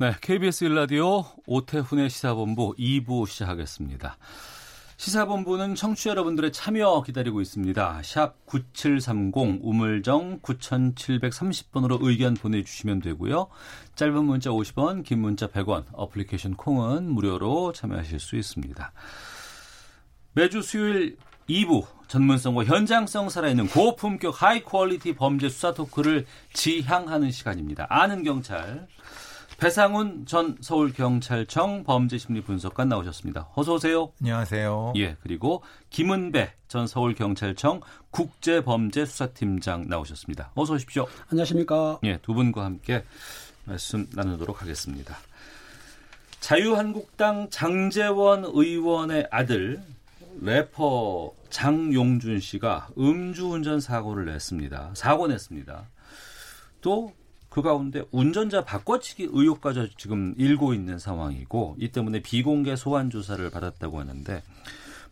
네, KBS 일라디오 오태훈의 시사본부 2부 시작하겠습니다. 시사본부는 청취자 여러분들의 참여 기다리고 있습니다. 샵 9730 우물정 9730번으로 의견 보내주시면 되고요. 짧은 문자 50원, 긴 문자 100원, 어플리케이션 콩은 무료로 참여하실 수 있습니다. 매주 수요일 2부 전문성과 현장성 살아있는 고품격 high quality 범죄 수사 토크를 지향하는 시간입니다. 아는 경찰 배상훈 전 서울경찰청 범죄심리 분석관 나오셨습니다. 어서 오세요. 안녕하세요. 예, 그리고 김은배 전 서울경찰청 국제범죄수사팀장 나오셨습니다. 어서 오십시오. 안녕하십니까. 예, 두 분과 함께 말씀 나누도록 하겠습니다. 자유한국당 장제원 의원의 아들 래퍼 장용준 씨가 음주운전 사고를 냈습니다. 사고 냈습니다. 또 그 가운데 운전자 바꿔치기 의혹까지 지금 일고 있는 상황이고 이 때문에 비공개 소환 조사를 받았다고 하는데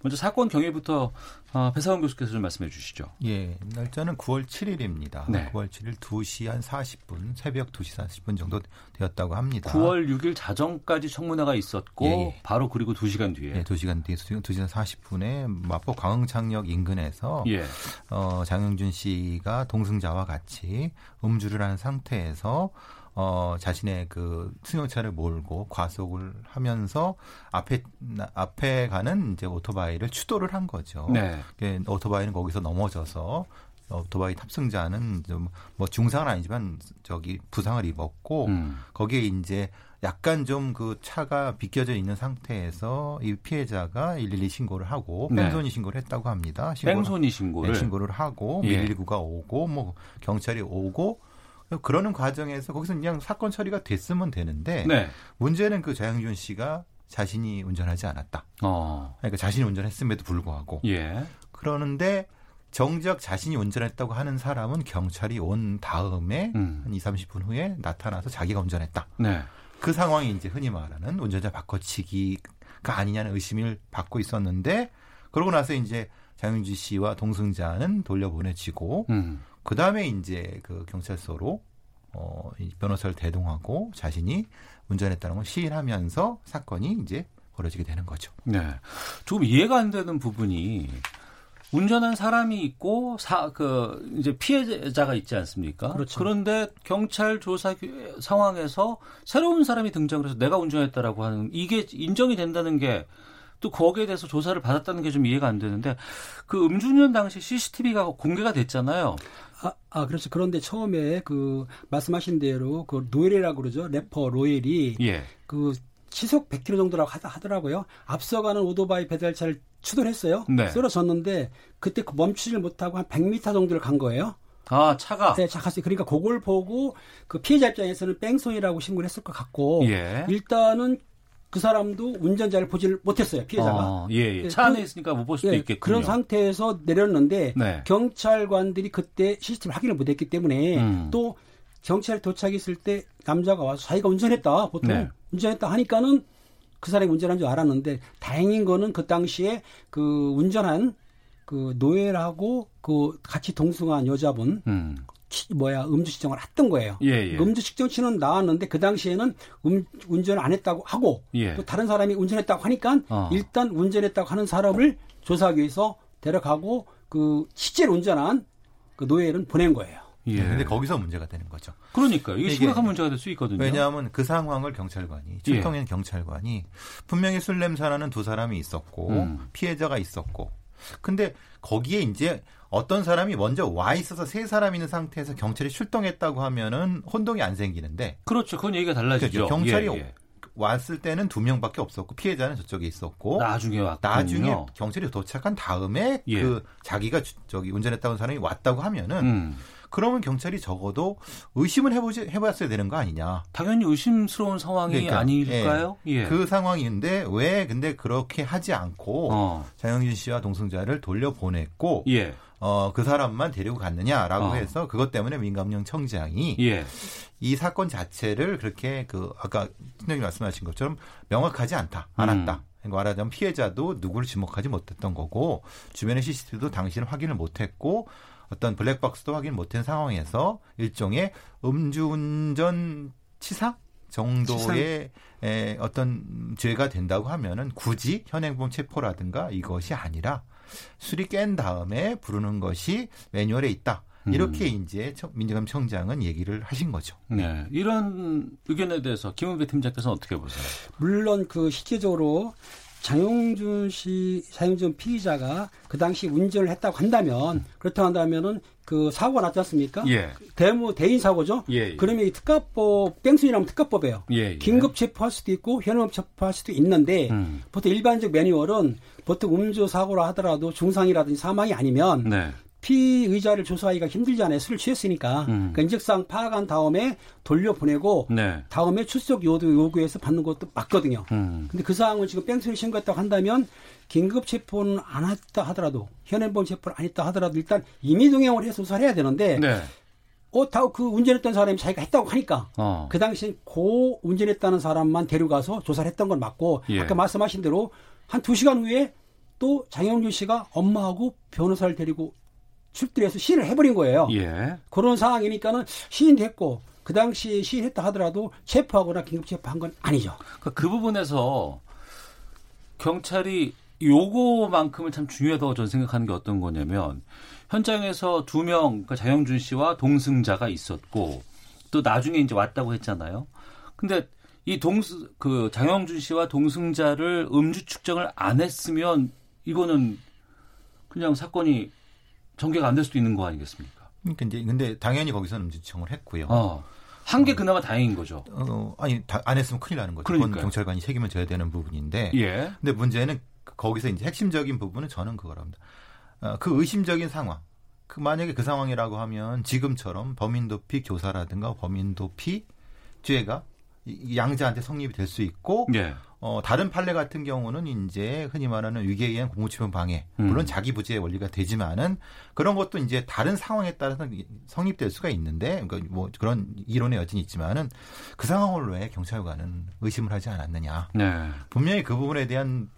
먼저 사건 경위부터 어, 배사원 교수께서 좀 말씀해 주시죠. 예, 날짜는 9월 7일입니다. 네. 9월 7일 2시 한 40분, 새벽 2시 40분 정도 되었다고 합니다. 9월 6일 자정까지 청문회가 있었고 예, 예. 바로 그리고 2시간 뒤에 예, 2시간 뒤에 2시간 40분에 마포 광흥창역 인근에서 예. 어, 장영준 씨가 동승자와 같이 음주를 한 상태에서 어, 자신의 그 승용차를 몰고 과속을 하면서 앞에 나- 앞에 가는 이제 오토바이를 추돌을 한 거죠. 네. 예, 오토바이는 거기서 넘어져서 오토바이 탑승자는 좀 뭐 중상은 아니지만 저기 부상을 입었고 음. 거기에 이제 약간 좀 그 차가 비껴져 있는 상태에서 이 피해자가 112 신고를 하고 네. 뺑소니 신고를 했다고 합니다. 신고를 뺑소니 신고를 네, 신고를 하고 예. 119가 오고 뭐 경찰이 오고 그러는 과정에서 거기서 그냥 사건 처리가 됐으면 되는데 네. 문제는 그 자영준 씨가 자신이 운전하지 않았다. 어. 그러니까 자신이 운전했음에도 불구하고 예. 그러는데 정작 자신이 운전했다고 하는 사람은 경찰이 온 다음에 음. 한 2, 30분 후에 나타나서 자기가 운전했다. 네. 그 상황이 이제 흔히 말하는 운전자 바꿔치기가 아니냐는 의심을 받고 있었는데 그러고 나서 이제 장윤지 씨와 동승자는 돌려보내지고 음. 그 다음에 이제 그 경찰서로 어, 이 변호사를 대동하고 자신이 운전했다는 걸 시인하면서 사건이 이제 벌어지게 되는 거죠. 네. 조금 이해가 안 되는 부분이 운전한 사람이 있고 사 그 이제 피해자가 있지 않습니까? 그렇죠. 그런데 경찰 조사 기- 상황에서 새로운 사람이 등장을 해서 내가 운전했다라고 하는 이게 인정이 된다는 게 또 거기에 대해서 조사를 받았다는 게 좀 이해가 안 되는데 그 음주운전 당시 CCTV가 공개가 됐잖아요. 아, 아, 그렇죠. 그런데 처음에 그 말씀하신 대로 그 노엘이라고 그러죠. 래퍼 로엘이 예. 그 시속 100km 정도라고 하더라고요. 앞서가는 오토바이 배달차를 추돌했어요. 네. 쓰러졌는데 그때 그 멈추질 못하고 한 100m 정도를 간 거예요. 아 차가 네, 자, 갔어요. 그러니까 그걸 보고 그 피해자 입장에서는 뺑소니라고 신고를 했을 것 같고 예. 일단은 그 사람도 운전자를 보질 못했어요. 피해자가. 어, 예, 예. 예, 차 안에 그- 있으니까 못 볼 수도 예, 있겠군요. 그런 상태에서 내렸는데 네. 경찰관들이 그때 시스템 확인을 못했기 때문에 음. 또 경찰 도착했을 때 남자가 와서 자기가 운전했다 보통 네. 운전했다 하니까는 그 사람이 운전한 줄 알았는데 다행인 거는 그 당시에 그 운전한 그 노엘하고 그 같이 동승한 여자분 음. 치- 뭐야 음주 측정을 했던 거예요. 예, 예. 음주 측정치는 나왔는데 그 당시에는 음, 운전을 안 했다고 하고 예. 또 다른 사람이 운전했다고 하니까 어. 일단 운전했다고 하는 사람을 조사하기 위해서 데려가고 그 실제로 운전한 그 노엘은 보낸 거예요. 예. 근데 거기서 문제가 되는 거죠. 그러니까요. 이게 이게- 심각한 문제가 될 수 있거든요. 왜냐하면 그 상황을 경찰관이 출동한 경찰관이 분명히 술 냄새 나는 두 사람이 있었고 음. 피해자가 있었고 근데 거기에 이제 어떤 사람이 먼저 와 있어서 세 사람 있는 상태에서 경찰이 출동했다고 하면은 혼동이 안 생기는데 그렇죠. 그건 얘기가 달라지죠. 그렇죠. 경찰이 예, 예. 왔을 때는 두 명밖에 없었고 피해자는 저쪽에 있었고 나중에 왔군요. 나중에 경찰이 도착한 다음에 예. 그 자기가 주- 저기 운전했다고 하는 사람이 왔다고 하면은 음. 그러면 경찰이 적어도 의심을 해보지 해봤어야 되는 거 아니냐. 당연히 의심스러운 상황이 그러니까, 아닐까요? 예. 그 상황인데 왜 근데 그렇게 하지 않고 어. 장영진 씨와 동승자를 돌려보냈고 예. 어, 그 사람만 데리고 갔느냐라고 어. 해서 그것 때문에 민감령 청장이 예. 이 사건 자체를 그렇게 그 아까 팀장님 말씀하신 것처럼 명확하지 않다, 않았다. 음. 그러니까 말하자면 피해자도 누구를 지목하지 못했던 거고 주변의 CCTV도 당신은 확인을 못했고 어떤 블랙박스도 확인 못한 상황에서 일종의 음주운전 치사 정도의 에, 어떤 죄가 된다고 하면은 굳이 현행범 체포라든가 이것이 아니라 술이 깬 다음에 부르는 것이 매뉴얼에 있다. 이렇게 이제 청- 민정감 청장은 얘기를 하신 거죠. 네. 이런 의견에 대해서 김은배 팀장께서는 어떻게 보세요? 물론 그 실제적으로 장용준 씨, 장용준 피의자가 그 당시 운전을 했다고 한다면 그렇다고 한다면은 그 사고가 났지 않습니까? 예. 대무 대인 사고죠. 예, 예. 그러면 이 특가법 땡순이라면 특가법이에요. 예, 예. 긴급 체포할 수도 있고 현행범 체포할 수도 있는데 음. 보통 일반적 매뉴얼은 보통 음주 사고라 하더라도 중상이라든지 사망이 아니면 네. 피의자를 조사하기가 힘들잖아요. 술을 취했으니까. 음. 그 인적사항 파악한 다음에 돌려보내고 네. 다음에 출석 요구 요구해서 받는 것도 맞거든요. 음. 근데 그 사항을 지금 뺑소니 신고했다고 한다면 긴급 체포는 안 했다 하더라도 현행범 체포를 안 했다 하더라도 일단 임의 동행을 해서 조사를 해야 되는데 네. 어, 다그 운전했던 사람이 자기가 했다고 하니까 어. 그 당시 고 운전했다는 사람만 데려가서 조사를 했던 건 맞고 예. 아까 말씀하신 대로 한 두 시간 후에 또 장영준 씨가 엄마하고 변호사를 데리고 출두해서 시인을 해버린 거예요. 예. 그런 상황이니까는 시인 됐고 그 당시 시인했다 하더라도 체포하거나 긴급 체포한 건 아니죠. 그러니까 그 부분에서 경찰이 요거만큼은 참 중요하다고 저는 생각하는 게 어떤 거냐면 현장에서 두 명, 그러니까 장영준 씨와 동승자가 있었고 또 나중에 이제 왔다고 했잖아요. 근데 이 동스 그 장영준 씨와 동승자를 음주 측정을 안 했으면 이거는 그냥 사건이 전개가 안 될 수도 있는 거 아니겠습니까? 그러니까 이제 근데 당연히 거기서는 음주청을 했고요. 어. 한게 그나마 다행인 거죠. 어, 아니 다- 안 했으면 큰일 나는 거죠. 그건 그러니까요. 경찰관이 책임을 져야 되는 부분인데. 예. 근데 문제는 거기서 이제 핵심적인 부분은 저는 그거랍니다. 어, 그 의심적인 상황. 그 만약에 그 상황이라고 하면 지금처럼 범인 도피 교사라든가 범인 도피 죄가 양자한테 성립이 될 수 있고 예. 어, 다른 판례 같은 경우는 이제 흔히 말하는 위계에 의한 공무집행 방해, 음. 물론 자기 부재의 원리가 되지만은 그런 것도 이제 다른 상황에 따라서 성립될 수가 있는데, 그러니까 뭐 그런 이론의 여진이 있지만은 그 상황을 왜 경찰관은 의심을 하지 않았느냐. 네. 분명히 그 부분에 대한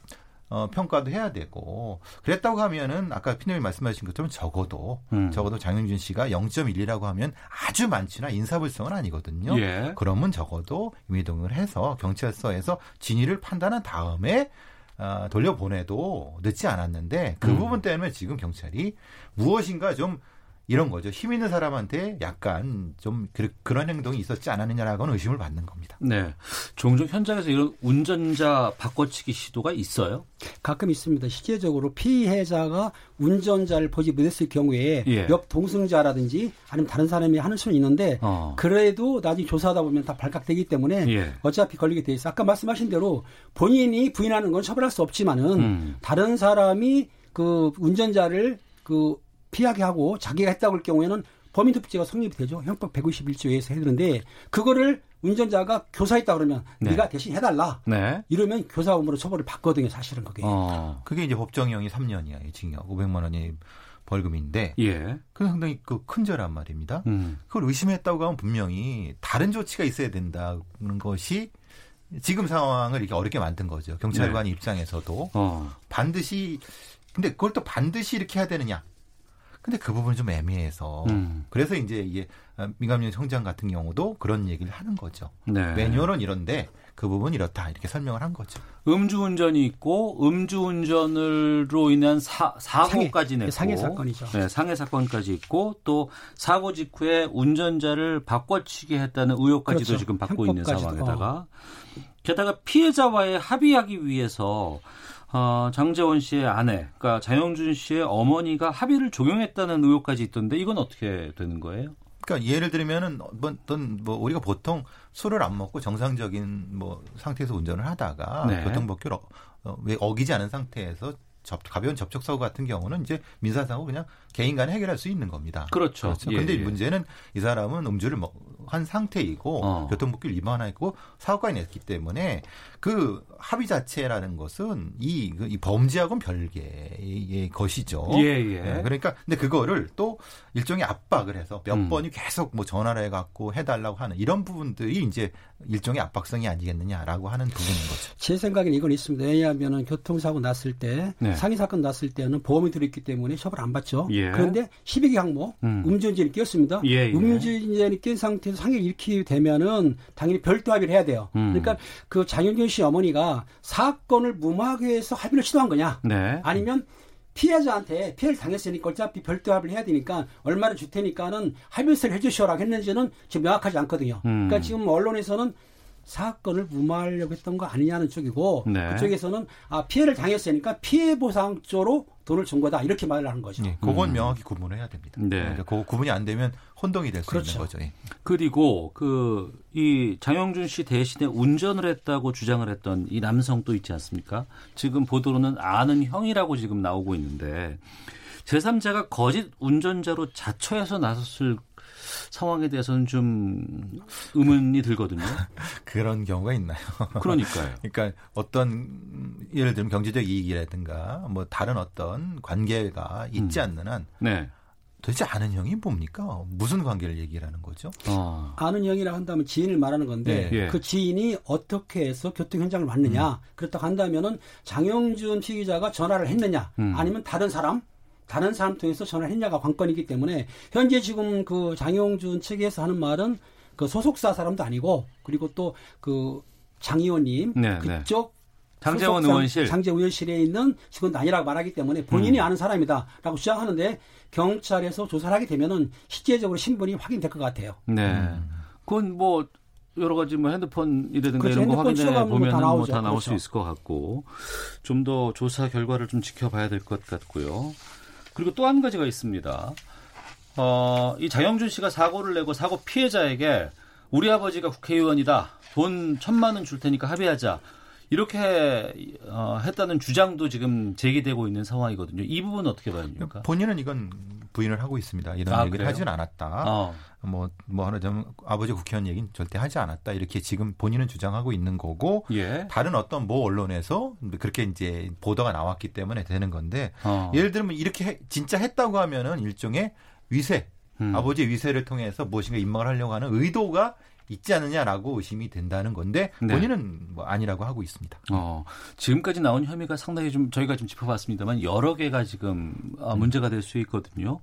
어, 평가도 해야 되고 그랬다고 하면은 아까 피디님이 말씀하신 것처럼 적어도 음. 적어도 장윤준 씨가 0.1이라고 하면 아주 많지나 인사불성은 아니거든요. 예. 그러면 적어도 임의동을 해서 경찰서에서 진위를 판단한 다음에 아, 돌려보내도 늦지 않았는데 그 음. 부분 때문에 지금 경찰이 무엇인가 좀 이런 거죠. 힘 있는 사람한테 약간 좀 그, 런 행동이 있었지 않았느냐라고는 의심을 받는 겁니다. 네. 종종 현장에서 이런 운전자 바꿔치기 시도가 있어요? 가끔 있습니다. 실제적으로 피해자가 운전자를 보지 못했을 경우에 예. 옆 동승자라든지 아니면 다른 사람이 하는 수는 있는데 어. 그래도 나중에 조사하다 보면 다 발각되기 때문에 예. 어차피 걸리게 돼 있어. 아까 말씀하신 대로 본인이 부인하는 건 처벌할 수 없지만은 음. 다른 사람이 그 운전자를 그 피하게 하고 자기가 했다고 할 경우에는 범인투표죄가 성립이 되죠. 형법 151조에서 해드는데 그거를 운전자가 교사했다 그러면 네. 네. 가 대신 해달라. 네. 이러면 교사범으로 처벌을 받거든요. 사실은 그게. 어. 그게 이제 법정형이 3년이야. 징역 500만 원이 벌금인데 예. 그 상당히 그 큰 죄란 말입니다. 음. 그걸 의심했다고 하면 분명히 다른 조치가 있어야 된다는 것이 지금 상황을 이렇게 어렵게 만든 거죠. 경찰관 입장에서도 어. 반드시 근데 그걸 또 반드시 이렇게 해야 되느냐? 근데 그 부분이 좀 애매해서 음. 그래서 이제 이게 민감령 청장 같은 경우도 그런 얘기를 하는 거죠. 네. 매뉴얼은 이런데 그 부분 이렇다 이렇게 설명을 한 거죠. 음주운전이 있고 음주운전으로 인한 사, 사고까지 상해, 냈고 상해 사건이죠. 네, 상해 사건까지 있고 또 사고 직후에 운전자를 바꿔치기 했다는 의혹까지도 그렇죠. 지금 받고 있는. 상황에다가 게다가 피해자와의 합의하기 위해서 어, 장재원 씨의 아내, 그러니까 장영준 씨의 어머니가 합의를 종용했다는 의혹까지 있던데 이건 어떻게 되는 거예요? 그러니까 예를 들면은 뭐 어떤 뭐 우리가 보통 술을 안 먹고 정상적인 뭐 상태에서 운전을 하다가 네. 교통법규를 어, 어, 왜 어기지 않은 상태에서 접, 가벼운 접촉 사고 같은 경우는 이제 민사 사고 그냥 개인 간에 해결할 수 있는 겁니다. 그렇죠. 그렇죠. 예, 근데 예. 문제는 이 사람은 음주를 먹- 한 상태이고 어. 교통법규를 위반했고 사고까지 냈기 때문에 그 합의 자체라는 것은 이, 그- 이 범죄하고는 별개의 것이죠. 예, 예. 그러니까 근데 그거를 또 일종의 압박을 해서 몇 음. 번이 계속 뭐 전화를 해갖고 해달라고 하는 이런 부분들이 이제 일종의 압박성이 아니겠느냐라고 하는 부분인 거죠. 제 생각에는 이건 있습니다. 왜냐하면 교통사고 났을 때 네. 상해 사건 났을 때는 보험이 들어있기 때문에 처벌 안 받죠. 예. 그런데 12기 항목 음. 음주운전이 끼었습니다. 예, 예. 음주운전이 낀 상태에서 상해를 일으키게 되면은 당연히 별도 합의를 해야 돼요. 음. 그러니까 그 장윤준 씨 어머니가 사건을 무마하기 위해서 합의를 시도한 거냐? 네. 아니면 피해자한테 피해를 당했으니까 어차피 별도 합의를 해야 되니까 얼마를 줄 테니까는 합의서를 해주시오라고 했는지는 지금 명확하지 않거든요. 음. 그러니까 지금 언론에서는 사건을 무마하려고 했던 거 아니냐는 쪽이고 네. 그쪽에서는 아 피해를 당했으니까 피해 보상 쪽으로 돈을 준 거다 이렇게 말을 하는 거죠. 예, 그건 명확히 구분을 해야 됩니다. 네. 그러니까 그 구분이 안 되면 혼동이 될수 그렇죠. 있는 거죠. 예. 그리고 그 이 장영준 씨 대신에 운전을 했다고 주장을 했던 이 남성 또 있지 않습니까? 지금 보도로는 아는 형이라고 지금 나오고 있는데 제3자가 거짓 운전자로 자처해서 나섰을 상황에 대해서는 좀 의문이 들거든요. 그런 경우가 있나요? 그러니까요. 그러니까 어떤 음, 예를 들면 경제적 이익이라든가 뭐 다른 어떤 관계가 있지 않는 한 네. 도대체 아는 형이 뭡니까? 무슨 관계를 얘기하는 거죠? 어. 아는 형이라 한다면 지인을 말하는 건데 네. 예. 그 지인이 어떻게 해서 교통 현장을 왔느냐 그렇다고 한다면은 장영준 피의자가 전화를 했느냐 음. 아니면 다른 사람 다른 사람 통해서 전화를 했냐가 관건이기 때문에 현재 지금 그 장영준 측에서 하는 말은 그 소속사 사람도 아니고 그리고 또 그 장 의원님 네, 그쪽 장재원 의원실. 장재원 의원실에 있는 직원도 아니라고 말하기 때문에 본인이 음. 아는 사람이다라고 주장하는데 경찰에서 조사를 하게 되면은 실제적으로 신분이 확인될 것 같아요. 네. 그건 뭐 여러 가지 뭐 핸드폰이라든가 그렇죠. 이런 거 확인해 보면 다 뭐. 다 나올 수 그렇죠. 있을 것 같고 좀 더 조사 결과를 좀 지켜봐야 될 것 같고요. 그리고 또 한 가지가 있습니다. 어, 이 장영준 씨가 사고를 내고 사고 피해자에게 우리 아버지가 국회의원이다. 돈 천만 원 줄 테니까 합의하자. 이렇게 어, 했다는 주장도 지금 제기되고 있는 상황이거든요. 이 부분 은 어떻게 봐야 됩니까? 본인은 이건 부인을 하고 있습니다. 이런 아, 얘기를? 하진 않았다. 어. 뭐, 뭐 하자면 아버지 국회의원 얘기는 절대 하지 않았다. 이렇게 지금 본인은 주장하고 있는 거고 예. 다른 어떤 모 언론에서 그렇게 이제 보도가 나왔기 때문에 되는 건데 어. 예를 들면 이렇게 해- 진짜 했다고 하면은 일종의 위세, 음. 아버지의 위세를 통해서 무엇인가 임망을 하려고 하는 의도가 있지 않느냐라고 의심이 된다는 건데 네. 본인은 뭐 아니라고 하고 있습니다. 어, 지금까지 나온 혐의가 상당히 좀 저희가 좀 짚어봤습니다만 여러 개가 지금 아, 문제가 될 수 있거든요.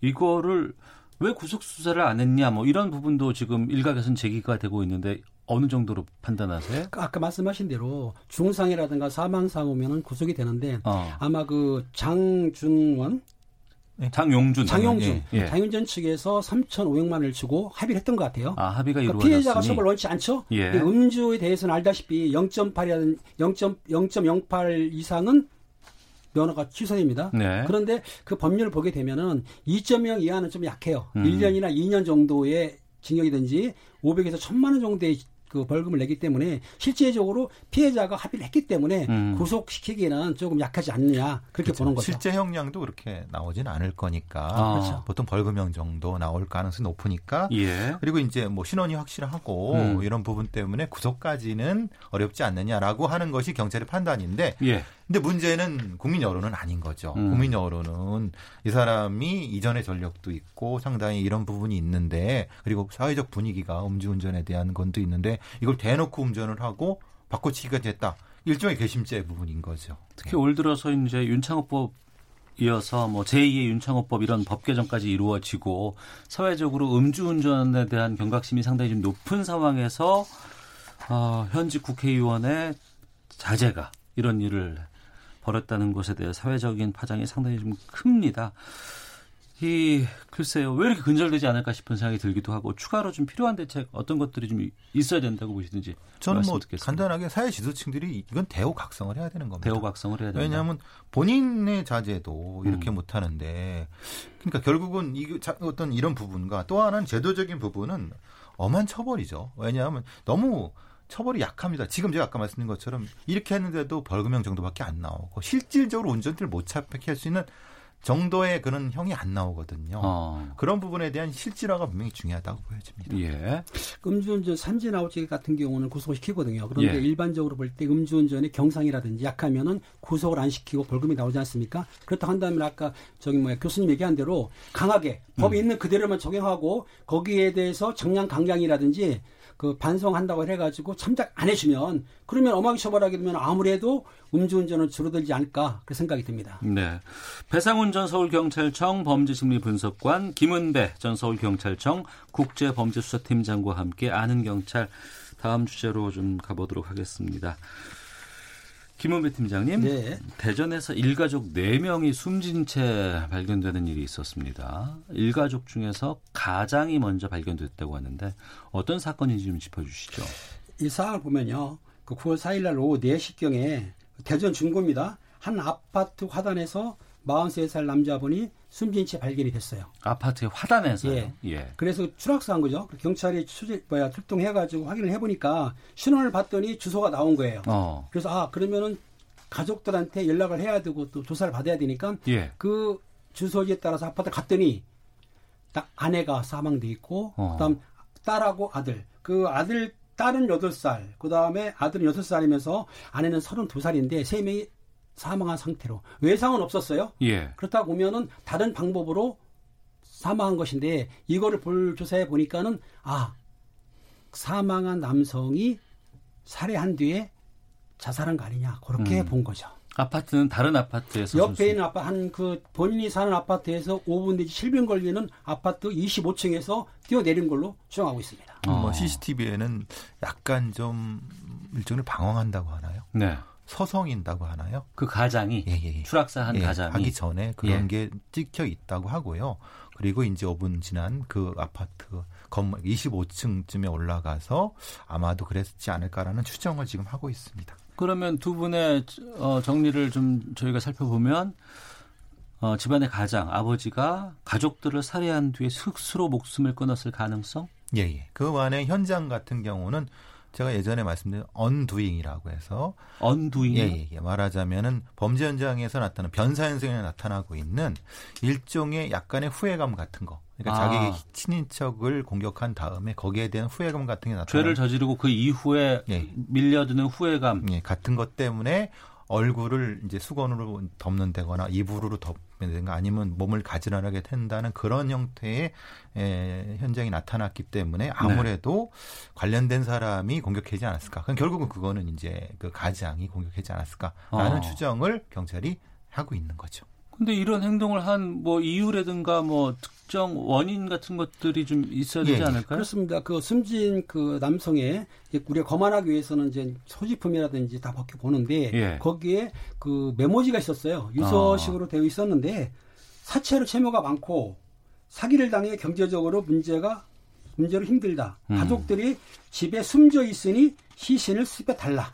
이거를 왜 구속 수사를 안 했냐 뭐 이런 부분도 지금 일각에서는 제기가 되고 있는데 어느 정도로 판단하세요? 아까 말씀하신 대로 중상이라든가 사망사고면은 구속이 되는데 어, 아마 그 장준원, 장용준, 장용준, 예, 예. 장윤전 측에서 3,500만 원을 주고 합의를 했던 것 같아요. 아 합의가 그러니까 이루어졌으니 피해자가 처벌 원치 않죠. 예. 이 음주에 대해서는 알다시피 0.8이라든 0.0.08 이상은 면허가 취소됩니다. 네. 그런데 그 법률을 보게 되면은 2.0 이하는 좀 약해요. 음. 1년이나 2년 정도의 징역이든지 500에서 1000만 원 정도의 그 벌금을 내기 때문에 실제적으로 피해자가 합의를 했기 때문에 음. 구속시키기는 조금 약하지 않느냐 그렇게 보는 거죠. 실제 형량도 그렇게 나오진 않을 거니까 아. 그렇죠. 보통 벌금형 정도 나올 가능성이 높으니까 예. 그리고 이제 뭐 신원이 확실하고 음. 이런 부분 때문에 구속까지는 어렵지 않느냐라고 하는 것이 경찰의 판단인데 예. 근데 문제는 국민 여론은 아닌 거죠. 음. 국민 여론은 이 사람이 이전의 전력도 있고 상당히 이런 부분이 있는데 그리고 사회적 분위기가 음주운전에 대한 건도 있는데 이걸 대놓고 운전을 하고 바꿔치기가 됐다. 일종의 괘씸죄 부분인 거죠. 특히 올 들어서 이제 윤창호법 이어서 뭐 제2의 윤창호법 이런 법 개정까지 이루어지고 사회적으로 음주운전에 대한 경각심이 상당히 좀 높은 상황에서 어, 현직 국회의원의 자제가 이런 일을 벌였다는 것에 대해 사회적인 파장이 상당히 좀 큽니다. 이 글쎄요 왜 이렇게 근절되지 않을까 싶은 생각이 들기도 하고 추가로 좀 필요한 대책 어떤 것들이 좀 있어야 된다고 보시든지 저는 뭐 듣겠습니다. 간단하게 사회 지도층들이 이건 대우각성을 해야 되는 겁니다. 대우각성을 해야 된다. 왜냐하면 본인의 자제도 이렇게 음. 못 하는데 그러니까 결국은 이 자- 어떤 이런 부분과 또 하나는 제도적인 부분은 엄한 처벌이죠. 왜냐하면 너무 처벌이 약합니다. 지금 제가 아까 말씀드린 것처럼 이렇게 했는데도 벌금형 정도밖에 안 나오고 실질적으로 운전대를 못 잡게 할 수 있는 정도의 그런 형이 안 나오거든요. 어. 그런 부분에 대한 실질화가 분명히 중요하다고 보여집니다. 예. 음주운전 산진 아웃제 같은 경우는 구속을 시키거든요. 그런데 예. 일반적으로 볼 때 음주운전의 경상이라든지 약하면은 구속을 안 시키고 벌금이 나오지 않습니까? 그렇다고 한다면 아까 저기 뭐야 교수님 얘기한 대로 강하게 법이 있는 그대로만 적용하고 거기에 대해서 정량 강량이라든지 그 반성한다고 해가지고 참작 안 해주면 그러면 엄하게 처벌하게 되면 아무래도 음주운전은 줄어들지 않을까 그 생각이 듭니다. 네. 배상훈 전 서울경찰청 범죄심리분석관, 김은배 전 서울경찰청 국제범죄수사팀장과 함께 아는 경찰 다음 주제로 좀 가보도록 하겠습니다. 김은배 팀장님, 네. 대전에서 일가족 4명이 숨진 채 발견되는 일이 있었습니다. 일가족 중에서 가장이 먼저 발견됐다고 하는데 어떤 사건인지 좀 짚어주시죠. 이 사항을 보면요. 그 9월 4일 날 오후 4시경에 대전 중구입니다. 한 아파트 화단에서 43살 남자분이 숨진 채 발견이 됐어요. 아파트의 화단에서요. 예. 예. 그래서 추락사한 거죠. 경찰이 추적, 뭐야, 출동해가지고 확인을 해보니까 신원을 봤더니 주소가 나온 거예요. 어. 그래서 아, 그러면은 가족들한테 연락을 해야 되고 또 조사를 받아야 되니까 예. 그 주소지에 따라서 아파트 갔더니 딱 아내가 사망돼 있고 어. 그다음 딸하고 아들 그 아들 딸은 8살 그다음에 아들은 6살이면서 아내는 32살인데 세 명이 사망한 상태로 외상은 없었어요. 예. 그렇다 보면은 다른 방법으로 사망한 것인데 이거를 볼 조사해 보니까는 아 사망한 남성이 살해한 뒤에 자살한 거 아니냐 그렇게 음. 본 거죠. 아파트는 다른 아파트에서 옆에 있는 아파 한그 본인이 사는 아파트에서 5분 내지 7분 걸리는 아파트 25층에서 뛰어내린 걸로 추정하고 있습니다. 어. 뭐 CCTV에는 약간 좀 일종의 방황한다고 하나요? 네. 서성인다고 하나요? 그 가장이 예, 예, 예. 추락사한 예, 가장이 하기 전에 그런 예. 게 찍혀 있다고 하고요. 그리고 이제 5분 지난 그 아파트 건물 25층쯤에 올라가서 아마도 그랬지 않을까라는 추정을 지금 하고 있습니다. 그러면 두 분의 어, 정리를 좀 저희가 살펴보면 어, 집안의 가장 아버지가 가족들을 살해한 뒤에 스스로 목숨을 끊었을 가능성? 예, 예. 그 안에 현장 같은 경우는 제가 예전에 말씀드린 언두잉이라고 해서 언두잉. 예, 예, 예. 말하자면은 범죄 현장에서 나타나는 변사 현상이 나타나고 있는 일종의 약간의 후회감 같은 거. 그러니까 아. 자기 친인척을 공격한 다음에 거기에 대한 후회감 같은 게 나타나는 죄를 저지르고 그 이후에 예. 밀려드는 후회감. 예, 같은 것 때문에 얼굴을 이제 수건으로 덮는다거나 이불으로 덮 는다거나 아니면 몸을 가지런하게 된다는 그런 형태의 에, 현장이 나타났기 때문에 아무래도 관련된 사람이 공격하지 않았을까. 그럼 결국은 그거는 이제 그 가장이 공격하지 않았을까라는 어. 추정을 경찰이 하고 있는 거죠. 근데 이런 행동을 한 뭐 이유라든가 뭐 특정 원인 같은 것들이 좀 있어야 되지 예, 예. 않을까요? 그렇습니다. 그 숨진 그 남성의 우리가 거만하기 위해서는 이제 소지품이라든지 다 벗겨 보는데 예. 거기에 그 메모지가 있었어요. 유서식으로 되어 있었는데 사체로 채모가 많고 사기를 당해 경제적으로 문제가 문제로 힘들다. 음. 가족들이 집에 숨져 있으니 시신을 수입해 달라.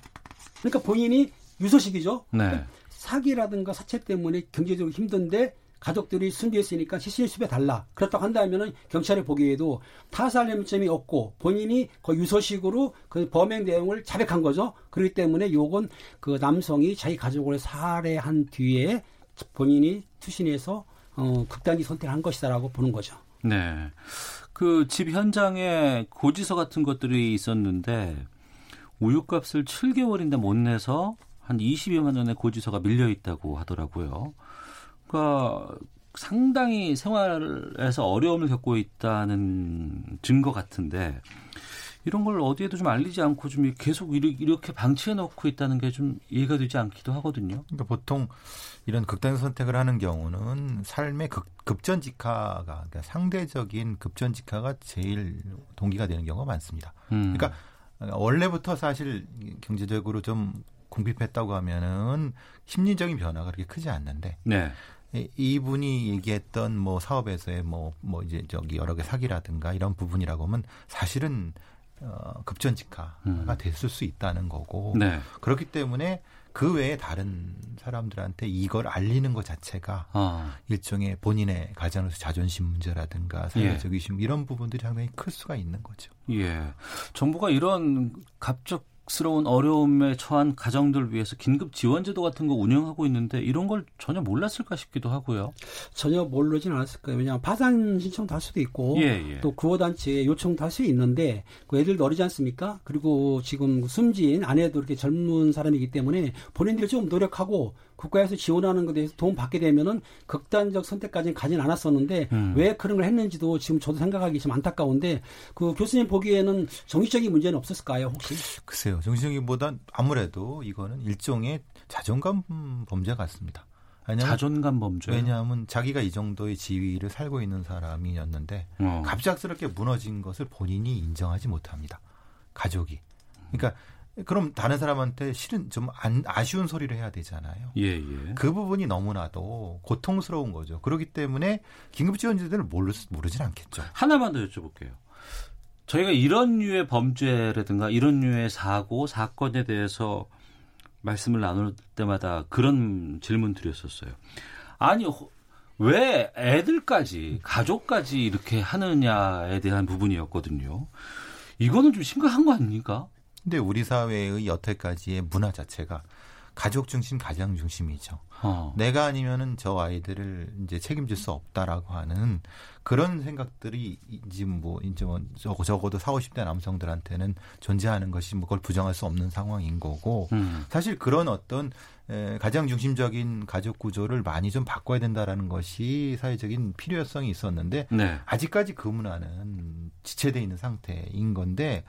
그러니까 본인이 유서식이죠. 네. 사기라든가 사채 때문에 경제적으로 힘든데 가족들이 숨겨있으니까 시신을 수배 달라. 그렇다고 한다면은 경찰이 보기에도 타살 혐의점이 없고 본인이 그 유서식으로 그 범행 내용을 자백한 거죠. 그렇기 때문에 요건 그 남성이 자기 가족을 살해한 뒤에 본인이 투신해서 어, 극단지 선택을 한 것이다라고 보는 거죠. 네. 그 집 현장에 고지서 같은 것들이 있었는데 우유값을 7개월인데 못 내서 한 20여만 원의 고지서가 밀려 있다고 하더라고요. 그러니까 상당히 생활에서 어려움을 겪고 있다는 증거 같은데 이런 걸 어디에도 좀 알리지 않고 좀 계속 이렇게- 방치해 놓고 있다는 게 좀 이해가 되지 않기도 하거든요. 그러니까 보통 이런 극단 선택을 하는 경우는 삶의 급, 급전직하가 그러니까 상대적인 급전직하가 제일 동기가 되는 경우가 많습니다. 음. 그러니까 원래부터 사실 경제적으로 좀 궁핍했다고 하면은 심리적인 변화가 그렇게 크지 않는데 네. 이- 이분이 얘기했던 뭐 사업에서의 뭐, 뭐 이제 저기 여러 개 사기라든가 이런 부분이라고 하면 사실은 어, 급전직하가 음. 됐을 수 있다는 거고 네. 그렇기 때문에 그 외에 다른 사람들한테 이걸 알리는 것 자체가 아. 일종의 본인의 가정에서 자존심 문제라든가 사회적 의심 이런 부분들이 상당히 클 수가 있는 거죠. 예. 정부가 이런 갑작 스러운 어려움에 처한 가정들 위해서 긴급 지원제도 같은 거 운영하고 있는데 이런 걸 전혀 몰랐을까 싶기도 하고요. 전혀 모르진 않았을 거예요. 왜냐하면 파산 신청도 할 수도 있고 예, 예. 또 구호단체에 요청도 할수 있는데 그 애들도 어리지 않습니까? 그리고 지금 숨진 아내도 이렇게 젊은 사람이기 때문에 본인들이 좀 노력하고 국가에서 지원하는 것에 대해서 도움 받게 되면은 극단적 선택까지는 가진 않았었는데 음. 왜 그런 걸 했는지도 지금 저도 생각하기 좀 안타까운데 그 교수님 보기에는 정치적인 문제는 없었을까요 혹시? 글쎄요. 정신적이보단 아무래도 이거는 일종의 자존감 범죄 같습니다. 왜냐하면, 자존감 범죄. 왜냐하면 자기가 이 정도의 지위를 살고 있는 사람이었는데 어. 갑작스럽게 무너진 것을 본인이 인정하지 못합니다. 가족이. 그러니까 그럼 다른 사람한테 실은 좀 안, 아쉬운 소리를 해야 되잖아요. 예, 예. 그 부분이 너무나도 고통스러운 거죠. 그렇기 때문에 긴급지원제도를 모르, 모르진 않겠죠. 하나만 더 여쭤볼게요. 저희가 이런 류의 범죄라든가 이런 류의 사고, 사건에 대해서 말씀을 나눌 때마다 그런 질문 드렸었어요. 아니, 호- 왜 애들까지, 가족까지 이렇게 하느냐에 대한 부분이었거든요. 이거는 좀 심각한 거 아닙니까? 근데 우리 사회의 여태까지의 문화 자체가 가족 중심, 가장 중심이죠. 어. 내가 아니면은 저 아이들을 이제 책임질 수 없다라고 하는 그런 생각들이 이제 뭐 이제 뭐 적어- 적어도 4, 50대 남성들한테는 존재하는 것이 뭐 그걸 부정할 수 없는 상황인 거고 음. 사실 그런 어떤 에, 가장 중심적인 가족 구조를 많이 좀 바꿔야 된다라는 것이 사회적인 필요성이 있었는데 네. 아직까지 그 문화는 지체돼 있는 상태인 건데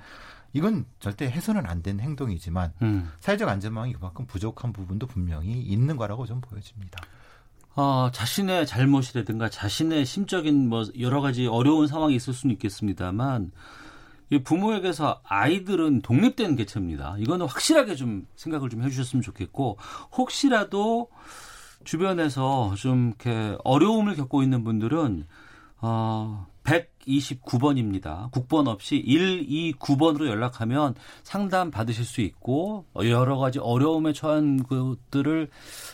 이건 절대 해서는 안 되는 행동이지만 음. 사회적 안전망이 그만큼 부족한 부분도 분명히 있는 거라고 좀 보여집니다. 어, 자신의 잘못이라든가 자신의 심적인 뭐 여러 가지 어려운 상황이 있을 수는 있겠습니다만 이 부모에게서 아이들은 독립된 개체입니다. 이거는 확실하게 좀 생각을 좀 해주셨으면 좋겠고 혹시라도 주변에서 좀 이렇게 어려움을 겪고 있는 분들은 어 129번입니다. 국번 없이 129번으로 연락하면 상담 받으실 수 있고 여러 가지 어려움에 처한 것들을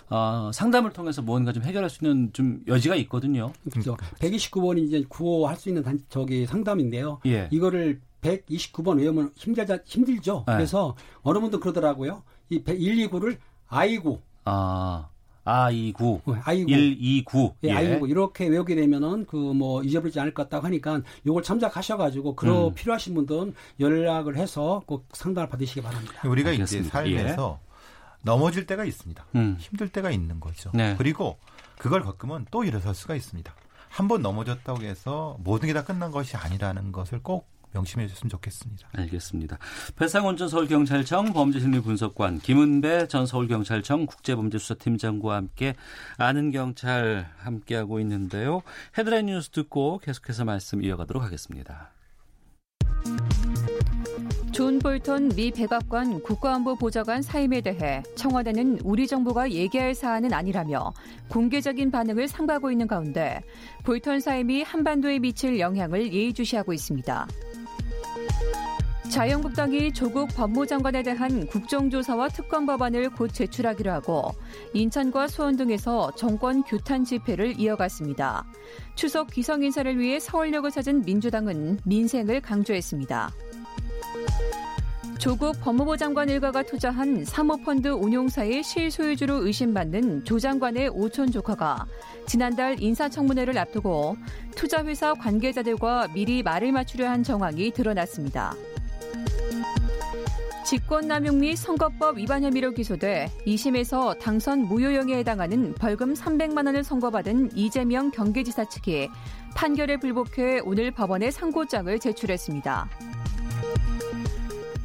어, 상담을 통해서 뭔가 좀 해결할 수 있는 좀 여지가 있거든요. 그렇죠. 129번이 이제 구호할 수 있는 단, 저기 상담인데요. 예. 이거를 129번 외우면 힘들자 힘들죠. 네. 그래서 어느 분도 그러더라고요. 이 129를 아이고, 아, 아이구, 어, 아이고, 129. 예, 아이고 이렇게 외우게 되면은 그 뭐 잊어버리지 않을 것 같다고 하니까 요걸 참작하셔가지고 그러 음. 필요하신 분들은 연락을 해서 꼭 상담을 받으시기 바랍니다. 우리가 이제 알겠습니다. 삶에서 넘어질 때가 있습니다. 음. 힘들 때가 있는 거죠. 네. 그리고 그걸 겪으면 또 일어설 수가 있습니다. 한번 넘어졌다고 해서 모든 게 다 끝난 것이 아니라는 것을 꼭 명심해 주셨으면 좋겠습니다. 알겠습니다. 배상원 전 서울경찰청 범죄심리 분석관, 김은배 전 서울경찰청 국제범죄수사팀장과 함께 아는 경찰 함께하고 있는데요. 헤드라인 뉴스 듣고 계속해서 말씀 이어가도록 하겠습니다. 존 볼턴 미 백악관 국가안보 보좌관 사임에 대해 청와대는 우리 정부가 얘기할 사안은 아니라며 공개적인 반응을 삼가고 있는 가운데 볼턴 사임이 한반도에 미칠 영향을 예의주시하고 있습니다. 자유한국당이 조국 법무장관에 대한 국정조사와 특검 법안을 곧 제출하기로 하고 인천과 수원 등에서 정권 규탄 집회를 이어갔습니다. 추석 귀성 인사를 위해 서울역을 찾은 민주당은 민생을 강조했습니다. 조국 법무부 장관 일가가 투자한 사모펀드 운용사의 실소유주로 의심받는 조 장관의 오촌 조카가 지난달 인사청문회를 앞두고 투자회사 관계자들과 미리 말을 맞추려 한 정황이 드러났습니다. 직권남용 및 선거법 위반 혐의로 기소돼 2심에서 당선 무효형에 해당하는 벌금 300만 원을 선고받은 이재명 경기지사 측이 판결에 불복해 오늘 법원에 상고장을 제출했습니다.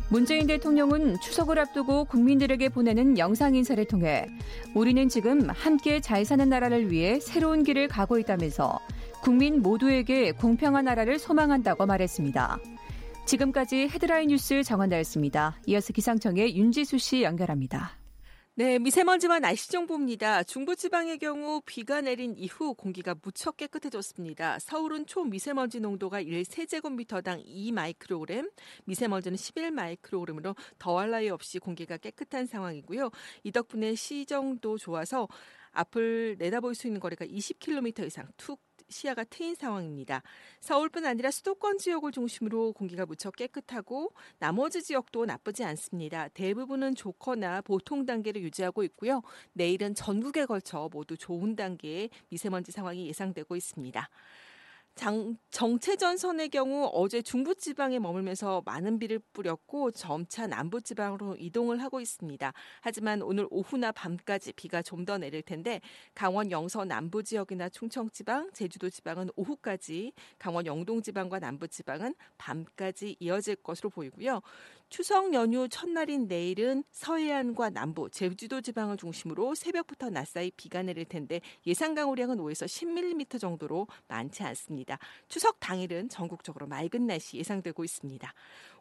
문재인 대통령은 추석을 앞두고 국민들에게 보내는 영상 인사를 통해 우리는 지금 함께 잘 사는 나라를 위해 새로운 길을 가고 있다면서 국민 모두에게 공평한 나라를 소망한다고 말했습니다. 지금까지 헤드라인 뉴스 정한다였습니다. 이어서 기상청의 윤지수 씨 연결합니다. 네, 미세먼지와 날씨 정보입니다. 중부지방의 경우 비가 내린 이후 공기가 무척 깨끗해졌습니다. 서울은 초미세먼지 농도가 1세제곱미터당 2 마이크로그램, 미세먼지는 11 마이크로그램으로 더할 나위 없이 공기가 깨끗한 상황이고요. 이 덕분에 시정도 좋아서 앞을 내다볼 수 있는 거리가 20km 이상 툭 시야가 트인 상황입니다. 서울뿐 아니라 수도권 지역을 중심으로 공기가 무척 깨끗하고 나머지 지역도 나쁘지 않습니다. 대부분은 좋거나 보통 단계를 유지하고 있고요. 내일은 전국에 걸쳐 모두 좋은 단계의 미세먼지 상황이 예상되고 있습니다. 장, 정체전 선의 경우 어제 중부지방에 머물면서 많은 비를 뿌렸고 점차 남부지방으로 이동을 하고 있습니다. 하지만 오늘 오후나 밤까지 비가 좀 더 내릴 텐데 강원 영서 남부 지역이나 충청 지방, 제주도 지방은 오후까지, 강원 영동 지방과 남부 지방은 밤까지 이어질 것으로 보이고요. 추석 연휴 첫날인 내일은 서해안과 남부, 제주도 지방을 중심으로 새벽부터 낮사이 비가 내릴 텐데 예상 강우량은 5에서 10mm 정도로 많지 않습니다. 추석 당일은 전국적으로 맑은 날씨 예상되고 있습니다.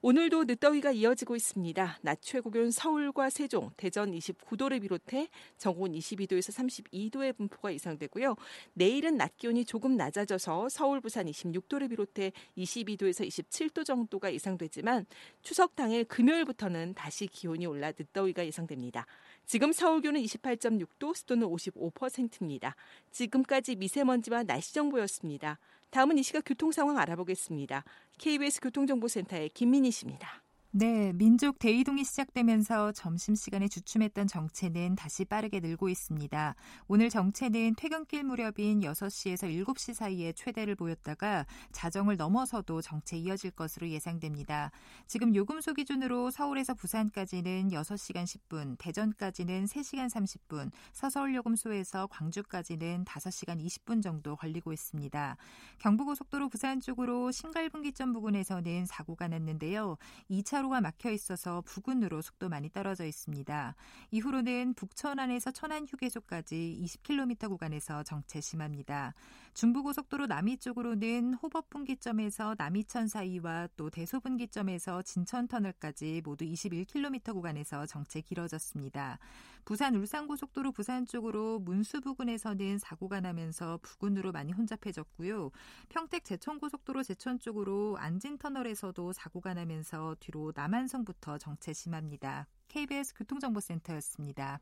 오늘도 늦더위가 이어지고 있습니다. 낮 최고 기온 서울과 세종, 대전 29도를 비롯해 전국은 22도에서 32도의 분포가 예상되고요. 내일은 낮 기온이 조금 낮아져서 서울, 부산 26도를 비롯해 22도에서 27도 정도가 예상되지만 추석 당일 금요일부터는 다시 기온이 올라 늦더위가 예상됩니다. 지금 서울 기온은 28.6도, 습도는 55%입니다. 지금까지 미세먼지와 날씨 정보였습니다. 다음은 이 시각 교통 상황 알아보겠습니다. KBS 교통정보센터의 김민희 씨입니다. 네, 민족 대이동이 시작되면서 점심시간에 주춤했던 정체는 다시 빠르게 늘고 있습니다. 오늘 정체는 퇴근길 무렵인 6시에서 7시 사이에 최대를 보였다가 자정을 넘어서도 정체 이어질 것으로 예상됩니다. 지금 요금소 기준으로 서울에서 부산까지는 6시간 10분, 대전까지는 3시간 30분, 서서울 요금소에서 광주까지는 5시간 20분 정도 걸리고 있습니다. 경부고속도로 부산 쪽으로 신갈분기점 부근에서는 사고가 났는데요. 2차 차로가 막혀 있어서 부근으로 속도 많이 떨어져 있습니다. 이후로는 북천안에서 천안 휴게소까지 20km 구간에서 정체 심합니다. 중부고속도로 남이 쪽으로는 호법분기점에서 남이천 사이와 또 대소분기점에서 진천터널까지 모두 21km 구간에서 정체 길어졌습니다. 부산 울산고속도로 부산 쪽으로 문수 부근에서는 사고가 나면서 부근으로 많이 혼잡해졌고요. 평택 제천고속도로 제천 쪽으로 안진터널에서도 사고가 나면서 뒤로 남한성부터 정체 심합니다. KBS 교통정보센터였습니다.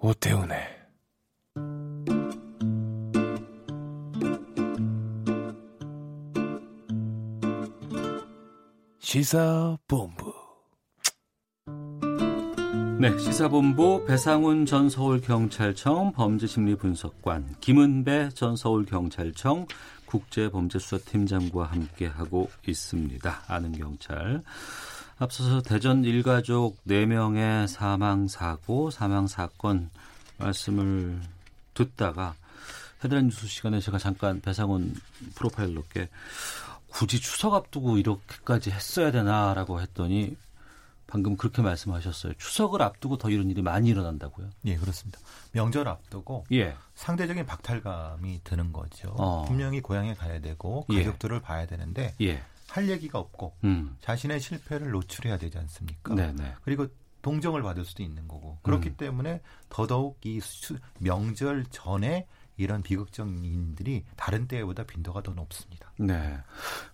오태훈의 시사본부 네, 시사본부 배상훈 전 서울경찰청 범죄심리분석관, 김은배 전 서울경찰청 국제범죄수사팀장과 함께하고 있습니다. 아는 경찰. 앞서서 대전 일가족 4명의 사망사고, 사망사건 말씀을 듣다가 헤드라인 뉴스 시간에 제가 잠깐 배상훈 프로파일러께 굳이 추석 앞두고 이렇게까지 했어야 되나라고 했더니 방금 그렇게 말씀하셨어요. 추석을 앞두고 더 이런 일이 많이 일어난다고요? 예, 그렇습니다. 명절 앞두고 예. 상대적인 박탈감이 드는 거죠. 어. 분명히 고향에 가야 되고 예. 가족들을 봐야 되는데 예. 할 얘기가 없고 음. 자신의 실패를 노출해야 되지 않습니까? 네네. 그리고 동정을 받을 수도 있는 거고 그렇기 음. 때문에 더더욱 이 수, 명절 전에 이런 비극적인 일들이 다른 때보다 빈도가 더 높습니다. 네.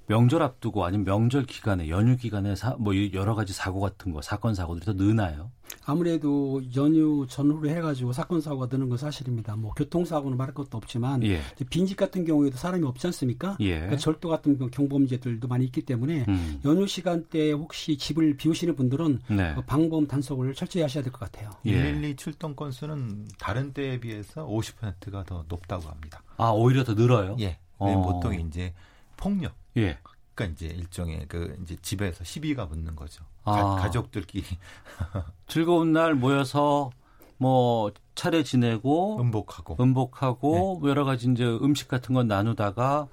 명절 앞두고 아니면 명절 기간에 연휴 기간에 사, 뭐 여러 가지 사고 같은 거 사건 사고들이 더 느나요? 아무래도 연휴 전후로 해가지고 사건 사고가 드는 건 사실입니다. 뭐 교통사고는 말할 것도 없지만 예. 빈집 같은 경우에도 사람이 없지 않습니까? 예. 그러니까 절도 같은 경- 경범죄들도 많이 있기 때문에 음. 연휴 시간대에 혹시 집을 비우시는 분들은 네. 그 방범 단속을 철저히 하셔야 될 것 같아요. 예. 112 출동 건수는 다른 때에 비해서 50%가 더 높다고 합니다. 아 오히려 더 늘어요? 예. 어. 왜 보통 이제 폭력 예. 그러니까 이제 일종의 그 이제 집에서 시비가 붙는 거죠. 아. 가, 족들끼리 즐거운 날 모여서 뭐 차례 지내고 음복하고 음복하고 뭐 여러 가지 이제 음식 같은 건 나누다가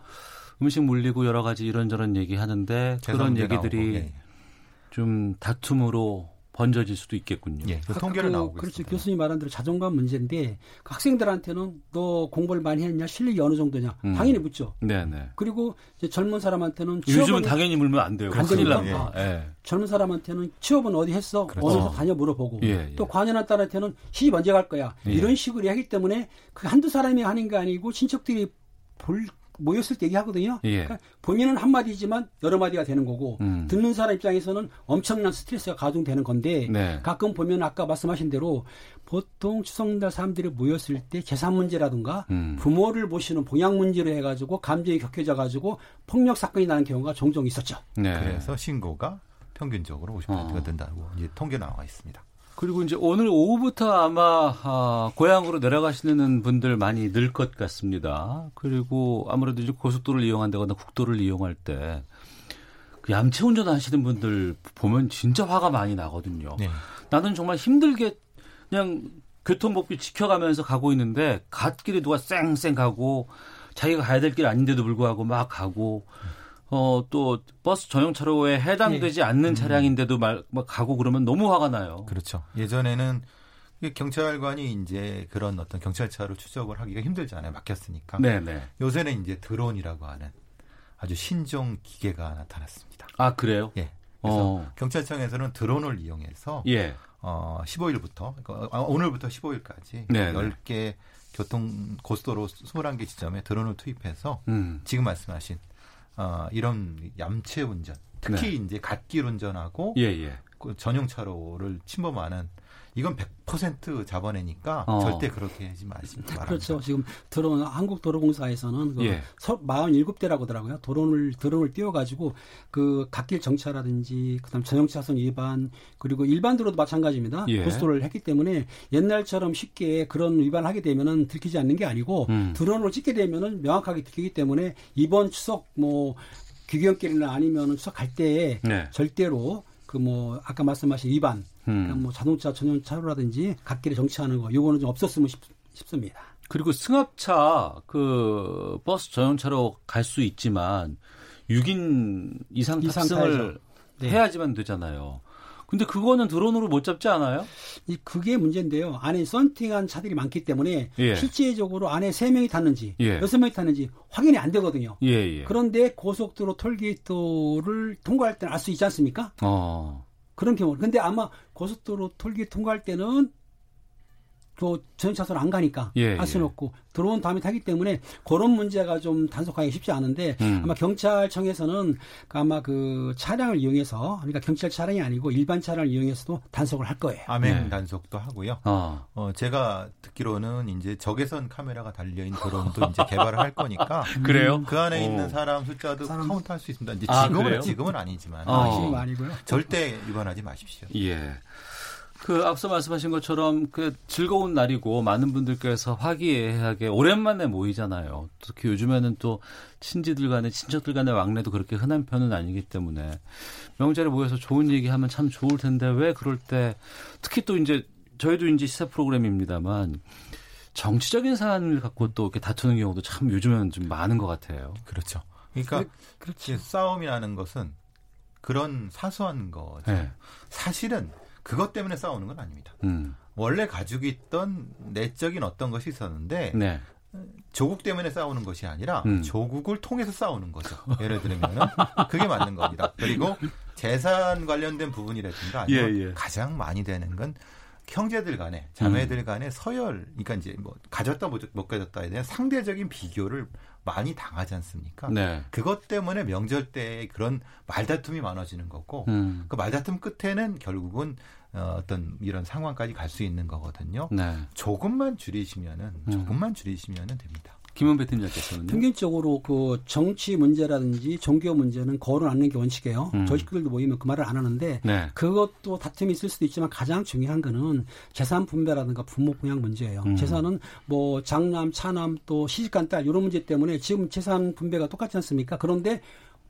음식 물리고 여러 가지 이런저런 얘기 하는데 그런 얘기들이 나오고, 예. 좀 다툼으로 번져질 수도 있겠군요. 예, 그 통계를 그, 나오고 그렇죠. 있습니다. 교수님 말한 대로 자존감 문제인데 그 학생들한테는 너 공부를 많이 했냐, 실력이 어느 정도냐, 음. 당연히 묻죠. 네네. 그리고 이제 젊은 사람한테는 요즘은 취업은 당연히 물면 안 돼요. 안 큰일? 납니다. 예. 젊은 사람한테는 취업은 어디 했어? 그렇죠. 어느 회사 다녀 물어보고 예, 예. 또 관연한 딸한테는 시집 언제 갈 거야? 예. 이런 식으로 하기 때문에 그 한두 사람이 하는 게 아니고 친척들이 볼 모였을 때 얘기하거든요. 예. 그러니까 본인은 한 마디지만 여러 마디가 되는 거고 음. 듣는 사람 입장에서는 엄청난 스트레스가 가중되는 건데 네. 가끔 보면 아까 말씀하신 대로 보통 추석날 사람들이 모였을 때 재산 문제라든가 음. 부모를 모시는 봉양 문제로 해가지고 감정이 격해져 가지고 폭력 사건이 나는 경우가 종종 있었죠. 네. 그래서 신고가 평균적으로 50%가 어. 된다고 이제 통계 나와 있습니다. 그리고 이제 오늘 오후부터 아마 아, 고향으로 내려가시는 분들 많이 늘 것 같습니다. 그리고 아무래도 이제 고속도로를 이용한다거나 국도를 이용할 때그 얌체 운전하시는 분들 보면 진짜 화가 많이 나거든요. 네. 나는 정말 힘들게 그냥 교통법규 지켜가면서 가고 있는데 갓길에 누가 쌩쌩 가고 자기가 가야 될 길 아닌데도 불구하고 막 가고 어 또 버스 전용 차로에 해당되지 않는 차량인데도 막, 막 가고 그러면 너무 화가 나요. 그렇죠. 예전에는 이 경찰관이 이제 그런 어떤 경찰차로 추적을 하기가 힘들잖아요. 막혔으니까. 네네. 요새는 이제 드론이라고 하는 아주 신종 기계가 나타났습니다. 아 그래요? 예. 그래서 어. 경찰청에서는 드론을 이용해서 예. 어 15일부터 아, 오늘부터 15일까지 네, 네. 10개 교통 고속도로 21개 지점에 드론을 투입해서 음. 지금 말씀하신 어 이런 얌체 운전 특히 이제 갓길 운전하고 네. 예, 예. 그 전용 차로를 침범하는 이건 100% 잡아내니까 어. 절대 그렇게 하지 마시기 바랍니다. 그렇죠. 지금 드론 한국 도로공사에서는 그 예. 47대라고 하더라고요. 드론을 드론을 띄워 가지고 그 갓길 정차라든지 그다음 전용 차선 위반 그리고 일반 도로도 마찬가지입니다. 예. 고속도로를 했기 때문에 옛날처럼 쉽게 그런 위반을 하게 되면은 들키지 않는 게 아니고 음. 드론으로 찍게 되면은 명확하게 들키기 때문에 이번 추석 뭐 귀경길이나 아니면은 추석 갈 때에 네. 절대로 그 뭐 아까 말씀하신 위반 그러니까 음. 뭐 자동차 전용 차로라든지 갓길에 정차하는 거 요거는 좀 없었으면 싶, 싶습니다. 그리고 승합차 그 버스 전용차로 갈 수 있지만 6인 이상 탑승을. 네. 해야지만 되잖아요. 근데 그거는 드론으로 못 잡지 않아요? 이 그게 문제인데요. 안에 썬팅한 차들이 많기 때문에 예. 실제적으로 안에 세 명이 탔는지 예. 여섯 명이 탔는지 확인이 안 되거든요. 예, 예. 그런데 고속도로 톨게이트를 통과할 때는 알 수 있지 않습니까? 어. 그런 경우. 근데 아마 고속도로 톨게이트 통과할 때는 또 전용차선 안 가니까 예, 할 수는 예. 없고 들어온 다음에 타기 때문에 그런 문제가 좀 단속하기 쉽지 않은데 음. 아마 경찰청에서는 그 아마 그 차량을 이용해서 그러니까 경찰 차량이 아니고 일반 차량을 이용해서도 단속을 할 거예요. 암행 네. 단속도 하고요. 어. 어, 제가 듣기로는 이제 적외선 카메라가 달려 있는 드론도 이제 개발을 할 거니까. 그래요? 그 안에 어. 있는 사람 숫자도 사람- 카운트할 수 있습니다. 이제 아, 지금은, 그래요? 지금은 아니지만. 어. 아시는 거 아니고요. 절대 위반하지 마십시오. 예. 그 앞서 말씀하신 것처럼 그 즐거운 날이고 많은 분들께서 화기애애하게 오랜만에 모이잖아요. 특히 요즘에는 또 친지들 간에 친척들 간의 왕래도 그렇게 흔한 편은 아니기 때문에 명절에 모여서 좋은 얘기하면 참 좋을 텐데 왜 그럴 때 특히 또 이제 저희도 이제 시사 프로그램입니다만 정치적인 사안을 갖고 또 이렇게 다투는 경우도 참 요즘에는 좀 많은 것 같아요. 그렇죠. 그러니까 이제 싸움이라는 것은 그런 사소한 거죠. 네. 사실은 그것 때문에 싸우는 건 아닙니다. 음. 원래 가지고 있던 내적인 어떤 것이 있었는데 네. 조국 때문에 싸우는 것이 아니라 음. 조국을 통해서 싸우는 거죠. 예를 들면은 그게 맞는 겁니다. 그리고 재산 관련된 부분이라든가 아니면 예, 예. 가장 많이 되는 건 형제들 간에 자매들 간에 서열, 그러니까 이제 뭐 가졌다 못, 못 가졌다에 대한 상대적인 비교를 많이 당하지 않습니까? 네. 그것 때문에 명절 때 그런 말다툼이 많아지는 거고 음. 그 말다툼 끝에는 결국은 어, 어떤 이런 상황까지 갈 수 있는 거거든요. 네. 조금만 줄이시면은 음. 조금만 줄이시면은 됩니다. 김은배 팀장께서는요. 평균적으로 그 정치 문제라든지 종교 문제는 거론 않는 게 원칙이에요. 음. 식구들도 모이면 그 말을 안 하는데 네. 그것도 다툼이 있을 수도 있지만 가장 중요한 거는 재산 분배라든가 부모 부양 문제예요. 음. 재산은 뭐 장남, 차남 또 시집간 딸 이런 문제 때문에 지금 재산 분배가 똑같지 않습니까? 그런데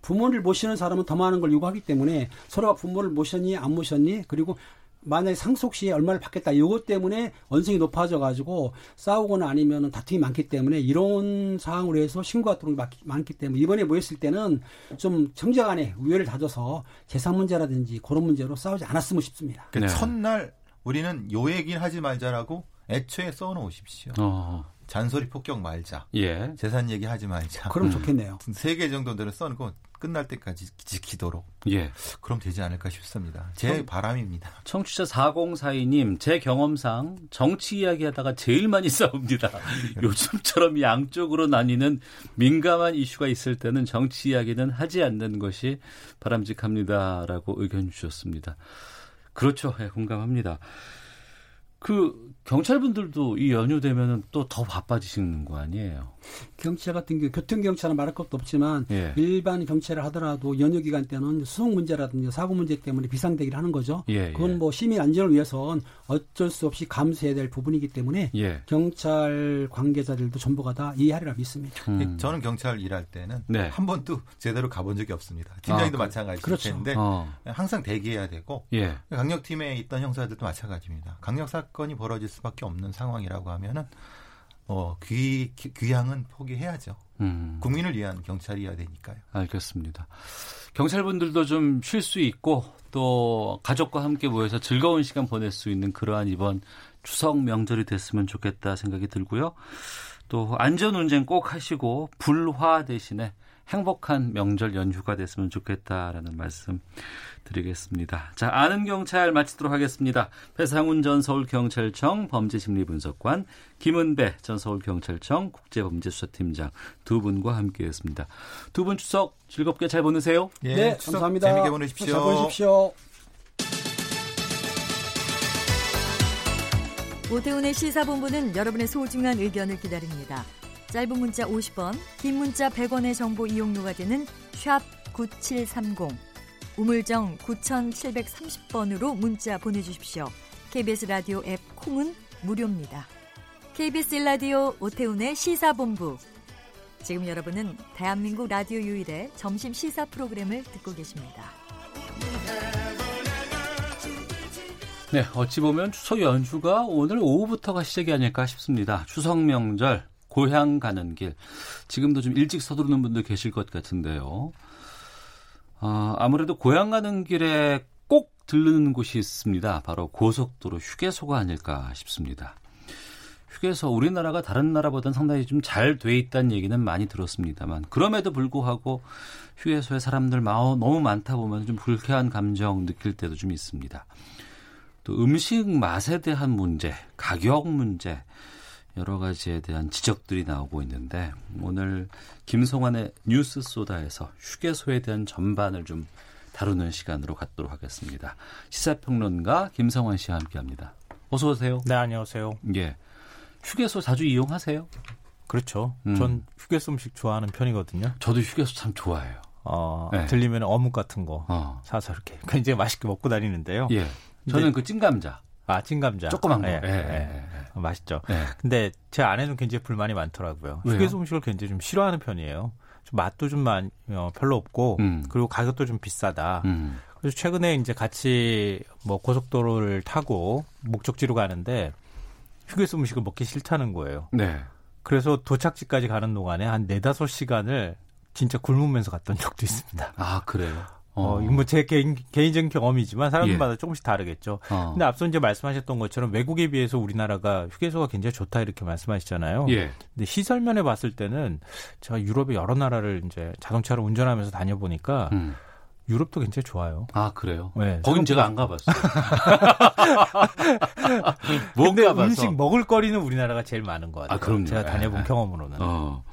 부모를 모시는 사람은 더 많은 걸 요구하기 때문에 서로가 부모를 모셨니 안 모셨니 그리고 만약에 상속 시에 얼마를 받겠다. 요것 때문에 원성이 높아져 가지고 싸우거나 아니면 다툼이 많기 때문에 이런 상황으로 해서 신고가 들어오는 게 많기 때문에 이번에 모였을 때는 좀 정제간에 우열을 다져서 재산 문제라든지 그런 문제로 싸우지 않았으면 싶습니다. 그 네. 첫날 우리는 요 얘기는 하지 말자라고 애초에 써놓으십시오. 어, 잔소리 폭격 말자. 예. 재산 얘기 하지 말자. 그럼 음. 좋겠네요. 세 개 정도 들을 써놓고 끝날 때까지 지키도록. 예. 그럼 되지 않을까 싶습니다. 제 바람입니다. 청취자 4042님, 제 경험상 정치 이야기 하다가 제일 많이 싸웁니다. 요즘처럼 양쪽으로 나뉘는 민감한 이슈가 있을 때는 정치 이야기는 하지 않는 것이 바람직합니다. 라고 의견 주셨습니다. 그렇죠. 예, 공감합니다. 그, 경찰분들도 이 연휴 되면은 또 더 바빠지시는 거 아니에요? 경찰 같은 경우 교통 경찰은 말할 것도 없지만 예. 일반 경찰을 하더라도 연휴 기간 때는 수송 문제라든지 사고 문제 때문에 비상 대기를 하는 거죠. 예, 그건 예. 뭐 시민 안전을 위해선 어쩔 수 없이 감수해야 될 부분이기 때문에 예. 경찰 관계자들도 전부가 다 이해하리라 믿습니다. 음. 저는 경찰 일할 때는 네. 한 번도 제대로 가본 적이 없습니다. 팀장님도 아, 그- 마찬가지일 그렇죠. 텐데 어. 항상 대기해야 되고 예. 강력팀에 있던 형사들도 마찬가지입니다. 강력 사 건이 벌어질 수밖에 없는 상황이라고 하면은 어, 귀, 귀- 귀향은 포기해야죠. 음. 국민을 위한 경찰이어야 되니까요. 알겠습니다. 경찰분들도 좀 쉴 수 있고 또 가족과 함께 모여서 즐거운 시간 보낼 수 있는 그러한 이번 추석 명절이 됐으면 좋겠다 생각이 들고요. 또 안전 운전 꼭 하시고 불화 대신에 행복한 명절 연휴가 됐으면 좋겠다라는 말씀 드리겠습니다. 자, 아는 경찰 마치도록 하겠습니다. 배상훈 전 서울경찰청 범죄심리분석관, 김은배 전 서울경찰청 국제범죄수사팀장 두 분과 함께했습니다. 두 분 추석 즐겁게 잘 보내세요. 예, 네, 추석 감사합니다. 재밌게 보내십시오. 잘 보내십시오. 오태훈의 시사본부는 여러분의 소중한 의견을 기다립니다. 짧은 문자 50원, 긴 문자 100원의 정보 이용료가 되는 샵 9730, 우물정 9730번으로 문자 보내주십시오. KBS 라디오 앱 콩은 무료입니다. KBS 라디오 오태훈의 시사본부. 지금 여러분은 대한민국 라디오 유일의 점심 시사 프로그램을 듣고 계십니다. 네, 어찌 보면 추석 연휴가 오늘 오후부터가 시작이 아닐까 싶습니다. 추석 명절, 고향 가는 길. 지금도 좀 일찍 서두르는 분들 계실 것 같은데요. 아, 아무래도 고향 가는 길에 꼭 들르는 곳이 있습니다. 바로 고속도로 휴게소가 아닐까 싶습니다. 휴게소, 우리나라가 다른 나라보다는 상당히 좀 잘 돼 있다는 얘기는 많이 들었습니다만, 그럼에도 불구하고 휴게소에 사람들 마- 너무 많다 보면 좀 불쾌한 감정 느낄 때도 좀 있습니다. 또 음식 맛에 대한 문제, 가격 문제, 여러 가지에 대한 지적들이 나오고 있는데 오늘 김성환의 뉴스 소다에서 휴게소에 대한 전반을 좀 다루는 시간으로 갖도록 하겠습니다. 시사평론가 김성환 씨와 함께합니다. 어서 오세요. 네, 안녕하세요. 예. 휴게소 자주 이용하세요? 그렇죠. 음. 전 휴게소 음식 좋아하는 편이거든요. 저도 휴게소 참 좋아해요. 어, 네. 들리면 어묵 같은 거 어. 사서 이렇게 굉장히 맛있게 먹고 다니는데요. 예. 저는 그 찐감자. 아, 찐감자. 조그만 거. 예, 예, 예, 예, 예. 어, 맛있죠. 예. 근데 제 아내는 굉장히 불만이 많더라고요. 왜요? 휴게소 음식을 굉장히 좀 싫어하는 편이에요. 좀 맛도 좀 많, 어, 별로 없고 음. 그리고 가격도 좀 비싸다. 음. 그래서 최근에 이제 같이 뭐 고속도로를 타고 목적지로 가는데 휴게소 음식을 먹기 싫다는 거예요. 네. 그래서 도착지까지 가는 동안에 한 네다섯 시간을 진짜 굶으면서 갔던 적도 있습니다. 아, 그래요. 어, 이거 뭐제 개인, 개인적인 경험이지만 사람들마다 예. 조금씩 다르겠죠. 어. 근데 앞서 이제 말씀하셨던 것처럼 외국에 비해서 우리나라가 휴게소가 굉장히 좋다 이렇게 말씀하시잖아요. 예. 근데 시설면에 봤을 때는 제가 유럽의 여러 나라를 이제 자동차로 운전하면서 다녀보니까 음. 유럽도 굉장히 좋아요. 아, 그래요? 네, 거긴 제가 안 가봤어요. 못 가봐서. 음식 먹을 거리는 우리나라가 제일 많은 것 같아요. 아, 그럼요. 제가 다녀본 예, 예. 경험으로는. 어.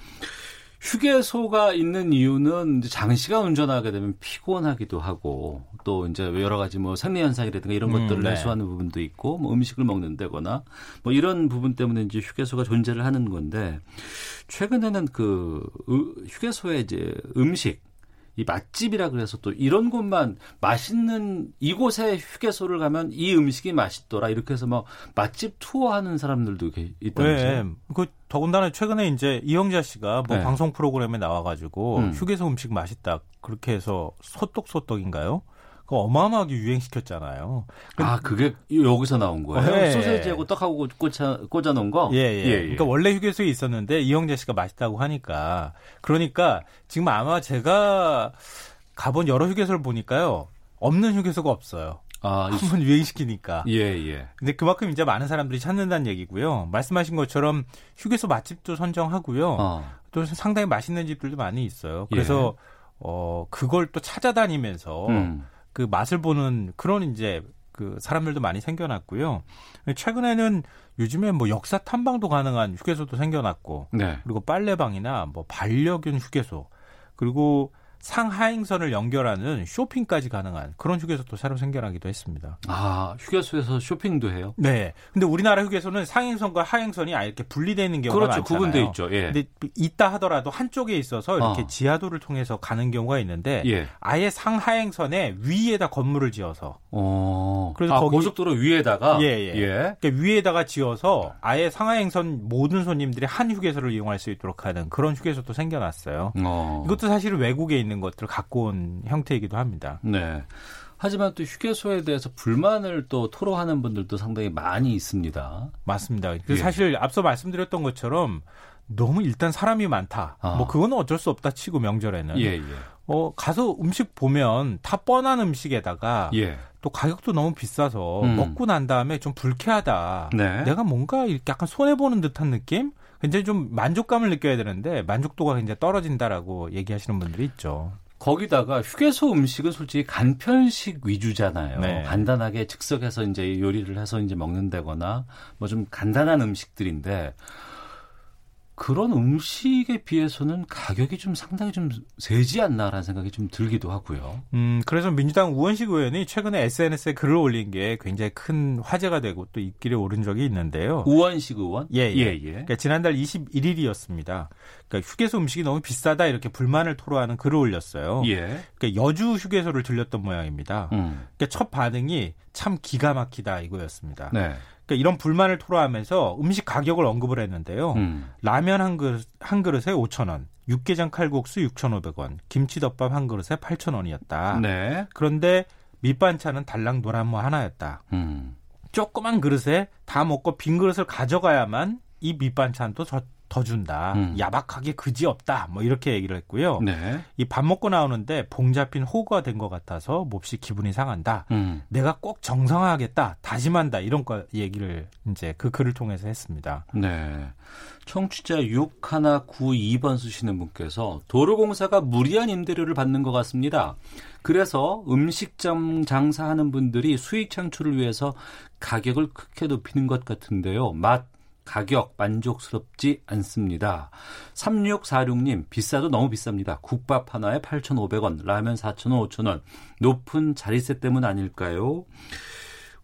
휴게소가 있는 이유는 이제 장시간 운전하게 되면 피곤하기도 하고 또 이제 여러 가지 뭐 생리 현상이라든가 이런 음, 것들을 네. 해소하는 부분도 있고 뭐 음식을 먹는다거나 뭐 이런 부분 때문에 이제 휴게소가 존재를 하는 건데 최근에는 그 으- 휴게소의 이제 음식 이 맛집이라 그래서 또 이런 곳만 맛있는 이곳에 휴게소를 가면 이 음식이 맛있더라 이렇게 해서 뭐 맛집 투어하는 사람들도 계- 있다면서요. 네, 그 더군다나 최근에 이제 이영자 씨가 뭐 네. 방송 프로그램에 나와가지고 음. 휴게소 음식 맛있다 그렇게 해서 소떡소떡인가요? 그 어마어마하게 유행시켰잖아요. 아, 그게 여기서 나온 거예요? 네. 소세지하고 떡하고 꽂아, 꽂아 놓은 거? 예, 예. 그러니까 원래 휴게소에 있었는데 이영재 씨가 맛있다고 하니까. 그러니까 지금 아마 제가 가본 여러 휴게소를 보니까요. 없는 휴게소가 없어요. 아, 이- 한번 유행시키니까. 예, 예. 근데 그만큼 이제 많은 사람들이 찾는다는 얘기고요. 말씀하신 것처럼 휴게소 맛집도 선정하고요. 어. 또 상당히 맛있는 집들도 많이 있어요. 그래서 어 그걸 또 찾아다니면서 음. 그 맛을 보는 그런 이제 그 사람들도 많이 생겨났고요. 최근에는 요즘에 뭐 역사 탐방도 가능한 휴게소도 생겨났고 네. 그리고 빨래방이나 뭐 반려견 휴게소 그리고 상하행선을 연결하는 쇼핑까지 가능한 그런 휴게소도 새로 생겨나기도 했습니다. 아, 휴게소에서 쇼핑도 해요? 네. 근데 우리나라 휴게소는 상행선과 하행선이 아예 이렇게 분리되어 있는 경우가 그렇죠. 많잖아요. 구분돼 있죠. 예. 근데 있다 하더라도 한쪽에 있어서 이렇게 어. 지하도를 통해서 가는 경우가 있는데 예. 아예 상하행선에 위에다 건물을 지어서 어. 그래서 아, 거기- 고속도로 위에다가 예, 예. 그러니까 위에다가 지어서 아예 상하행선 모든 손님들이 한 휴게소를 이용할 수 있도록 하는 그런 휴게소도 생겨났어요. 어. 이것도 사실 외국에 있는 것들을 갖고 온 형태이기도 합니다. 네. 하지만 또 휴게소에 대해서 불만을 또 토로하는 분들도 상당히 많이 있습니다. 맞습니다. 그 예. 사실 앞서 말씀드렸던 것처럼 너무 일단 사람이 많다. 아. 뭐 그거는 어쩔 수 없다 치고 명절에는 예, 예. 어 가서 음식 보면 다 뻔한 음식에다가 예. 또 가격도 너무 비싸서 음. 먹고 난 다음에 좀 불쾌하다. 네. 내가 뭔가 이렇게 약간 손해 보는 듯한 느낌? 굉장히 좀 만족감을 느껴야 되는데 만족도가 굉장히 떨어진다라고 얘기하시는 분들이 있죠. 거기다가 휴게소 음식은 솔직히 간편식 위주잖아요. 네. 간단하게 즉석에서 이제 요리를 해서 이제 먹는다거나 뭐 좀 간단한 음식들인데 그런 음식에 비해서는 가격이 좀 상당히 좀 세지 않나라는 생각이 좀 들기도 하고요. 음, 그래서 민주당 우원식 의원이 최근에 SNS에 글을 올린 게 굉장히 큰 화제가 되고 또 입길에 오른 적이 있는데요. 우원식 의원? 예, 예. 예, 예. 그러니까 지난달 21일이었습니다. 그러니까 휴게소 음식이 너무 비싸다 이렇게 불만을 토로하는 글을 올렸어요. 예. 그러니까 여주 휴게소를 들렸던 모양입니다. 음. 그러니까 첫 반응이 참 기가 막히다 이거였습니다. 네. 그러니까 이런 불만을 토로하면서 음식 가격을 언급을 했는데요. 음. 라면 한 그릇 한 그릇에 5,000원, 육개장 칼국수 6,500원, 김치덮밥 한 그릇에 8,000원이었다. 네. 그런데 밑반찬은 달랑 노란무 하나였다. 음. 조그만 그릇에 다 먹고 빈 그릇을 가져가야만 이 밑반찬도 더, 더 준다. 음. 야박하게 그지 없다. 뭐 이렇게 얘기를 했고요. 네. 이밥 먹고 나오는데 봉 잡힌 호구가 된 것 같아서 몹시 기분이 상한다. 음. 내가 꼭 정상화하겠다, 다짐한다 이런 거 얘기를 이제 그 글을 통해서 했습니다. 네. 청취자 6192번 쓰시는 분께서 도로공사가 무리한 임대료를 받는 것 같습니다. 그래서 음식점 장사하는 분들이 수익 창출을 위해서 가격을 크게 높이는 것 같은데요. 맛, 가격 만족스럽지 않습니다. 3646님, 비싸도 너무 비쌉니다. 국밥 하나에 8,500원, 라면 4,000원, 5,000원. 높은 자리세 때문 아닐까요?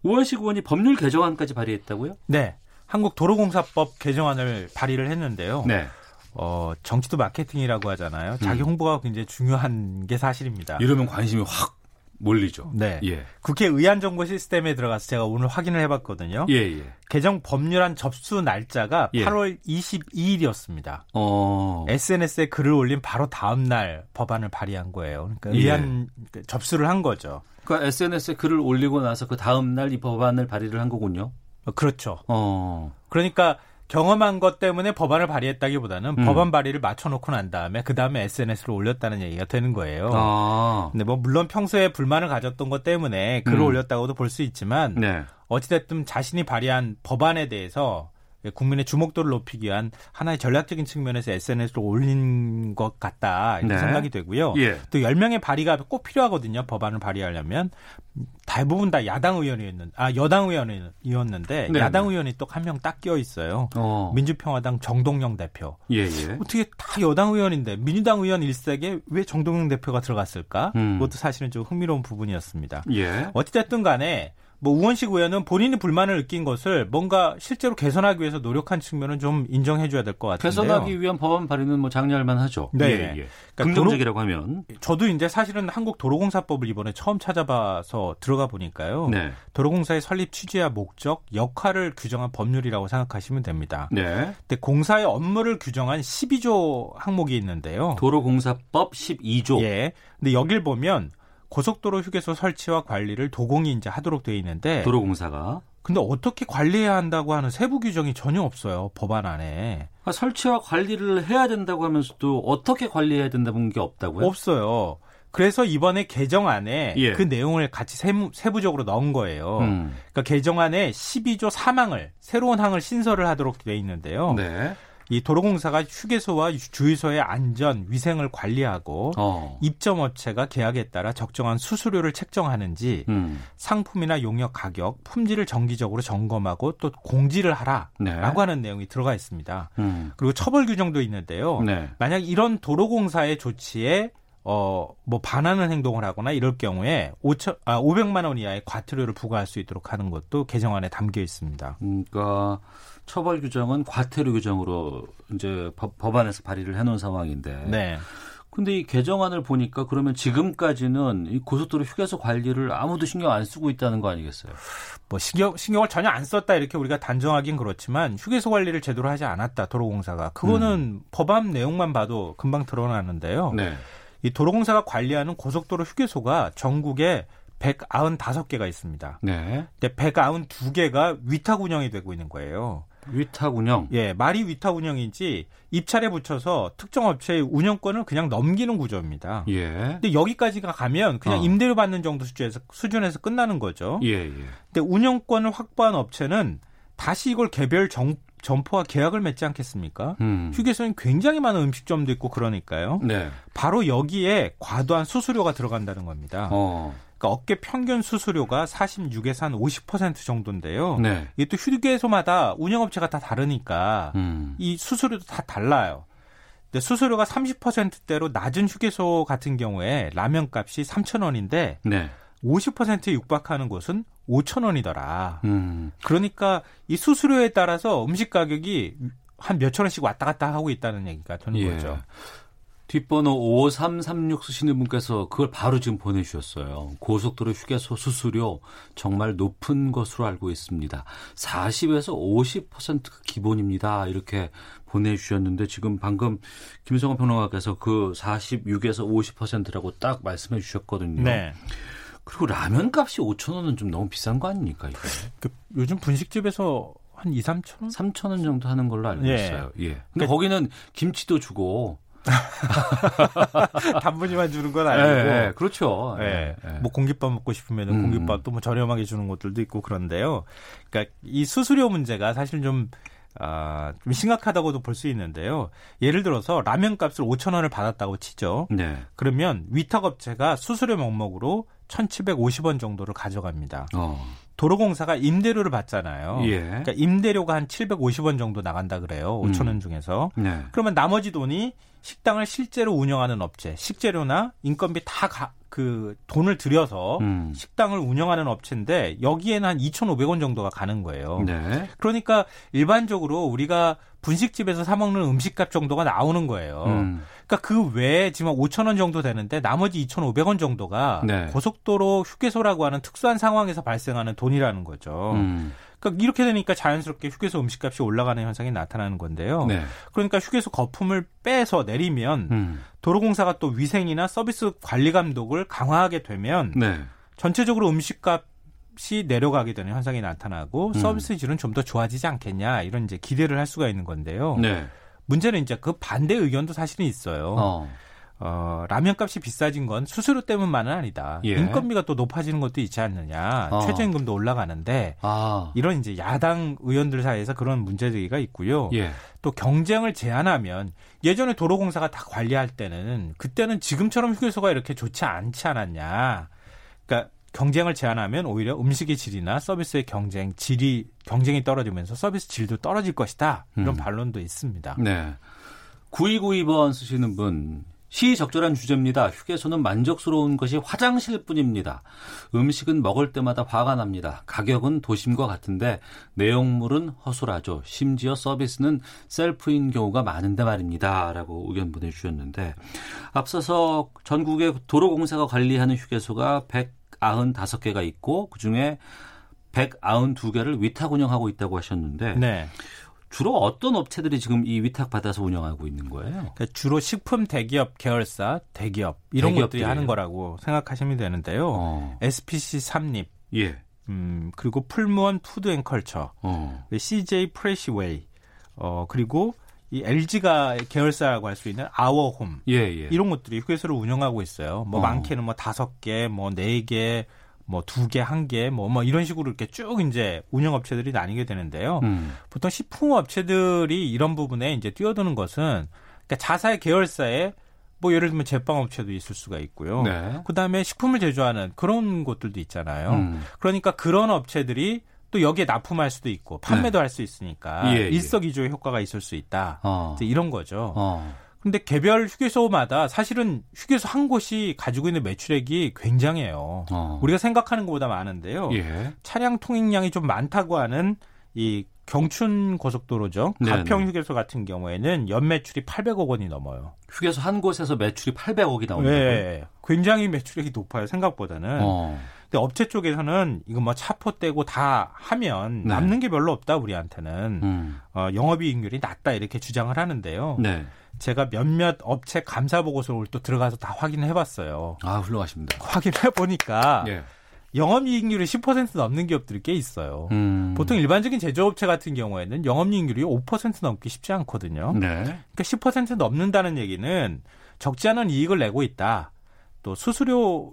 우원식 의원이 법률 개정안까지 발의했다고요? 네. 한국도로공사법 개정안을 발의를 했는데요. 네. 어, 정치도 마케팅이라고 하잖아요. 자기 홍보가 굉장히 중요한 게 사실입니다. 이러면 관심이 확 몰리죠. 네. 예. 국회 의안정보 시스템에 들어가서 제가 오늘 확인을 해봤거든요. 예, 예. 개정 법률안 접수 날짜가 예. 8월 22일이었습니다. 어. SNS에 글을 올린 바로 다음 날 법안을 발의한 거예요. 그러니까 예. 의안 접수를 한 거죠. 그러니까 SNS에 글을 올리고 나서 그 다음 날 이 법안을 발의를 한 거군요. 어, 그렇죠. 어. 그러니까 경험한 것 때문에 법안을 발의했다기보다는 음. 법안 발의를 맞춰놓고 난 다음에 그 다음에 SNS로 올렸다는 얘기가 되는 거예요. 아. 근데 뭐 물론 평소에 불만을 가졌던 것 때문에 글을 음. 올렸다고도 볼 수 있지만 네. 어찌됐든 자신이 발의한 법안에 대해서 국민의 주목도를 높이기 위한 하나의 전략적인 측면에서 SNS로 올린 것 같다 이렇게 네. 생각이 되고요. 예. 또 10명의 발의가 꼭 필요하거든요. 법안을 발의하려면 대부분 다 야당 의원이었는 아 여당 의원이었는데 네, 야당 네. 의원이 또 한 명 딱 끼어 있어요. 어. 민주평화당 정동영 대표. 예, 예. 어떻게 다 여당 의원인데 민주당 의원 일색에 왜 정동영 대표가 들어갔을까? 음. 그것도 사실은 좀 흥미로운 부분이었습니다. 예. 어찌됐든 간에 뭐 우원식 의원은 본인이 불만을 느낀 것을 뭔가 실제로 개선하기 위해서 노력한 측면은 좀 인정해줘야 될 것 같은데요. 개선하기 위한 법안 발의는 뭐 장려할만 하죠. 네. 예, 예. 그러니까 긍정적이라고 하면. 저도 이제 사실은 한국도로공사법을 이번에 처음 찾아봐서 들어가 보니까요. 네. 도로공사의 설립 취지와 목적, 역할을 규정한 법률이라고 생각하시면 됩니다. 네. 근데 공사의 업무를 규정한 12조 항목이 있는데요. 도로공사법 12조. 예. 근데 여길 보면 고속도로 휴게소 설치와 관리를 도공이 이제 하도록 돼 있는데 도로공사가 근데 어떻게 관리해야 한다고 하는 세부 규정이 전혀 없어요 법안 안에 아, 설치와 관리를 해야 된다고 하면서도 어떻게 관리해야 된다는 게 없다고요? 없어요. 그래서 이번에 개정안에 예. 그 내용을 같이 세무, 세부적으로 넣은 거예요. 음. 그러니까 개정안에 12조 3항을 새로운 항을 신설을 하도록 돼 있는데요. 네. 이 도로공사가 휴게소와 주유소의 안전, 위생을 관리하고 어. 입점 업체가 계약에 따라 적정한 수수료를 책정하는지 음. 상품이나 용역 가격, 품질을 정기적으로 점검하고 또 공지를 하라라고 네. 하는 내용이 들어가 있습니다. 음. 그리고 처벌 규정도 있는데요. 네. 만약 이런 도로공사의 조치에 어, 뭐 반하는 행동을 하거나 이럴 경우에 5천, 아, 500만 원 이하의 과태료를 부과할 수 있도록 하는 것도 개정안에 담겨 있습니다. 그러니까 처벌 규정은 과태료 규정으로 이제 법, 법안에서 발의를 해놓은 상황인데. 네. 근데 이 개정안을 보니까 그러면 지금까지는 이 고속도로 휴게소 관리를 아무도 신경 안 쓰고 있다는 거 아니겠어요? 뭐 신경 신경을 전혀 안 썼다 이렇게 우리가 단정하긴 그렇지만 휴게소 관리를 제대로 하지 않았다 도로공사가 그거는 법안 내용만 봐도 금방 드러나는데요. 네. 이 도로공사가 관리하는 고속도로 휴게소가 전국에 195개가 있습니다. 네. 근데 192개가 위탁 운영이 되고 있는 거예요. 위탁 운영. 예, 말이 위탁 운영인지 입찰에 붙여서 특정 업체의 운영권을 그냥 넘기는 구조입니다. 예. 근데 여기까지가 가면 그냥 어. 임대료 받는 정도 수준에서 수준에서 끝나는 거죠. 예, 예. 근데 운영권을 확보한 업체는 다시 이걸 개별 정, 점포와 계약을 맺지 않겠습니까? 음. 휴게소엔 굉장히 많은 음식점도 있고 그러니까요. 네. 바로 여기에 과도한 수수료가 들어간다는 겁니다. 어. 그러니까 업계 평균 수수료가 46에서 한 50% 정도인데요. 네. 이게 또 휴게소마다 운영업체가 다 다르니까 음. 이 수수료도 다 달라요. 근데 수수료가 30%대로 낮은 휴게소 같은 경우에 라면 값이 3,000원인데 네. 50%에 육박하는 곳은 5,000원이더라. 음. 그러니까 이 수수료에 따라서 음식 가격이 한 몇천 원씩 왔다 갔다 하고 있다는 얘기가 되는 예. 거죠. 뒷번호 5336 쓰시는 분께서 그걸 바로 지금 보내주셨어요. 고속도로 휴게소 수수료 정말 높은 것으로 알고 있습니다. 40에서 50%가 기본입니다. 이렇게 보내주셨는데 지금 방금 김성원 평론가께서 그 46에서 50%라고 딱 말씀해 주셨거든요. 네. 그리고 라면 값이 5천 원은 좀 너무 비싼 거 아닙니까? 이게 그 요즘 분식집에서 한 2, 3천 원? 3천 원 정도 하는 걸로 알고 예. 있어요. 예. 근데 거기는 김치도 주고 단분이만 주는 건 아니고. 예, 예, 그렇죠. 예. 예, 예. 뭐 공깃밥 먹고 싶으면 음. 공깃밥도 뭐 저렴하게 주는 곳들도 있고 그런데요. 그러니까 이 수수료 문제가 사실 좀 아, 좀 심각하다고도 볼 수 있는데요. 예를 들어서 라면 값을 5천 원을 받았다고 치죠. 네. 그러면 위탁업체가 수수료 명목으로 1,750원 정도를 가져갑니다. 어. 도로공사가 임대료를 받잖아요. 예. 그러니까 임대료가 한 750원 정도 나간다 그래요. 5천 원 중에서. 네. 그러면 나머지 돈이 식당을 실제로 운영하는 업체, 식재료나 인건비 다그 돈을 들여서 음. 식당을 운영하는 업체인데 여기에는 한 2,500원 정도가 가는 거예요. 네. 그러니까 일반적으로 우리가 분식집에서 사 먹는 음식값 정도가 나오는 거예요. 음. 그러니까 그 외에 지금 5천 원 정도 되는데 나머지 2,500원 정도가 네. 고속도로 휴게소라고 하는 특수한 상황에서 발생하는 돈이라는 거죠. 음. 그러니까 이렇게 되니까 자연스럽게 휴게소 음식값이 올라가는 현상이 나타나는 건데요. 네. 그러니까 휴게소 거품을 빼서 내리면 음. 도로공사가 또 위생이나 서비스 관리 감독을 강화하게 되면 네. 전체적으로 음식값이 내려가게 되는 현상이 나타나고 음. 서비스 질은 좀 더 좋아지지 않겠냐 이런 이제 기대를 할 수가 있는 건데요. 네. 문제는 이제 그 반대 의견도 사실은 있어요. 어. 어, 라면 값이 비싸진 건 수수료 때문만은 아니다. 예. 인건비가 또 높아지는 것도 있지 않느냐. 어. 최저임금도 올라가는데 아. 이런 이제 야당 의원들 사이에서 그런 문제 제기가 있고요. 예. 또 경쟁을 제한하면 예전에 도로공사가 다 관리할 때는 그때는 지금처럼 휴게소가 이렇게 좋지 않지 않았냐. 그러니까 경쟁을 제한하면 오히려 음식의 질이나 서비스의 경쟁 질이 경쟁이 떨어지면서 서비스 질도 떨어질 것이다. 이런 음. 반론도 있습니다. 네. 9292번 쓰시는 분. 시적절한 주제입니다. 휴게소는 만족스러운 것이 화장실 뿐입니다. 음식은 먹을 때마다 화가 납니다. 가격은 도심과 같은데 내용물은 허술하죠. 심지어 서비스는 셀프인 경우가 많은데 말입니다. 라고 의견 보내주셨는데 앞서서 전국의 도로공사가 관리하는 휴게소가 195개가 있고 그중에 192개를 위탁 운영하고 있다고 하셨는데 네. 주로 어떤 업체들이 지금 이 위탁 받아서 운영하고 있는 거예요? 그러니까 주로 식품 대기업 계열사, 대기업 이런 대기업들이에요. 것들이 하는 거라고 생각하시면 되는데요. 어. SPC 삼립, 예. 음, 그리고 풀무원 푸드앤컬처, 어. CJ 프레시웨이, 어, 그리고 이 LG가 계열사라고 할 수 있는 아워홈 예, 예. 이런 것들이 휴게소를 운영하고 있어요. 뭐 어. 많게는 뭐 다섯 개, 뭐 네 개, 뭐 두 개, 한 개, 뭐, 뭐 이런 식으로 이렇게 쭉 이제 운영업체들이 나뉘게 되는데요. 음. 보통 식품업체들이 이런 부분에 이제 뛰어드는 것은 그러니까 자사의 계열사에 뭐 예를 들면 제빵업체도 있을 수가 있고요. 네. 그다음에 식품을 제조하는 그런 곳들도 있잖아요. 음. 그러니까 그런 업체들이 또 여기에 납품할 수도 있고 판매도 할수 있으니까 네. 예, 예. 일석이조의 효과가 있을 수 있다. 어. 이런 거죠. 어. 근데 개별 휴게소마다 사실은 휴게소 한 곳이 가지고 있는 매출액이 굉장해요. 어. 우리가 생각하는 것보다 많은데요. 예. 차량 통행량이 좀 많다고 하는 이 경춘 고속도로죠. 네네. 가평 휴게소 같은 경우에는 연 매출이 800억 원이 넘어요. 휴게소 한 곳에서 매출이 800억이 나온다고요? 네. 굉장히 매출액이 높아요. 생각보다는. 어. 근데 업체 쪽에서는 이거 뭐 차포 떼고 다 하면 네. 남는 게 별로 없다 우리한테는 음. 어, 영업이익률이 낮다 이렇게 주장을 하는데요. 네. 제가 몇몇 업체 감사 보고서를 또 들어가서 다 확인을 해봤어요. 아, 훌륭하십니다. 확인해 보니까 예. 영업이익률이 10% 넘는 기업들이 꽤 있어요. 음. 보통 일반적인 제조업체 같은 경우에는 영업이익률이 5% 넘기 쉽지 않거든요. 네. 그러니까 10% 넘는다는 얘기는 적지 않은 이익을 내고 있다. 또 수수료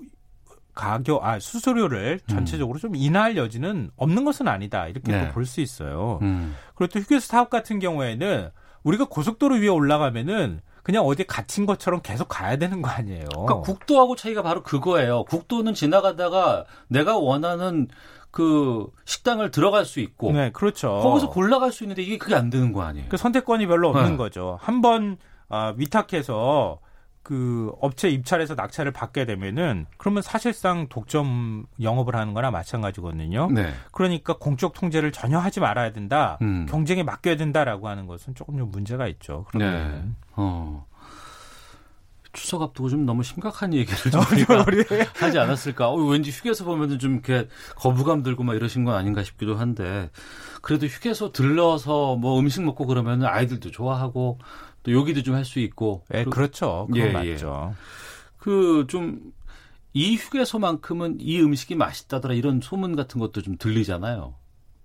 가격, 아 수수료를 전체적으로 좀 인하할 여지는 없는 것은 아니다. 이렇게 네. 또볼수 있어요. 음. 그리고 또 휴게소 사업 같은 경우에는 우리가 고속도로 위에 올라가면은 그냥 어디 갇힌 것처럼 계속 가야 되는 거 아니에요. 그러니까 국도하고 차이가 바로 그거예요. 국도는 지나가다가 내가 원하는 그 식당을 들어갈 수 있고 네, 그렇죠. 거기서 골라갈 수 있는데 이게 그게 안 되는 거 아니에요? 그 선택권이 별로 없는 네. 거죠. 한번 아, 위탁해서 그 업체 입찰해서 낙찰을 받게 되면은 그러면 사실상 독점 영업을 하는 거나 마찬가지거든요. 네. 그러니까 공적 통제를 전혀 하지 말아야 된다. 음. 경쟁에 맡겨야 된다라고 하는 것은 조금 좀 문제가 있죠. 그런 네. 어. 추석 앞두고 좀 너무 심각한 얘기를 좀 우리가 하지 않았을까? 어, 왠지 휴게소 보면은 좀 이렇게 거부감 들고 막 이러신 건 아닌가 싶기도 한데 그래도 휴게소 들러서 뭐 음식 먹고 그러면은 아이들도 좋아하고 또 요기도 좀 할 수 있고 네, 그렇죠. 그건 예, 예. 맞죠. 그좀 이 휴게소만큼은 이 음식이 맛있다더라 이런 소문 같은 것도 좀 들리잖아요.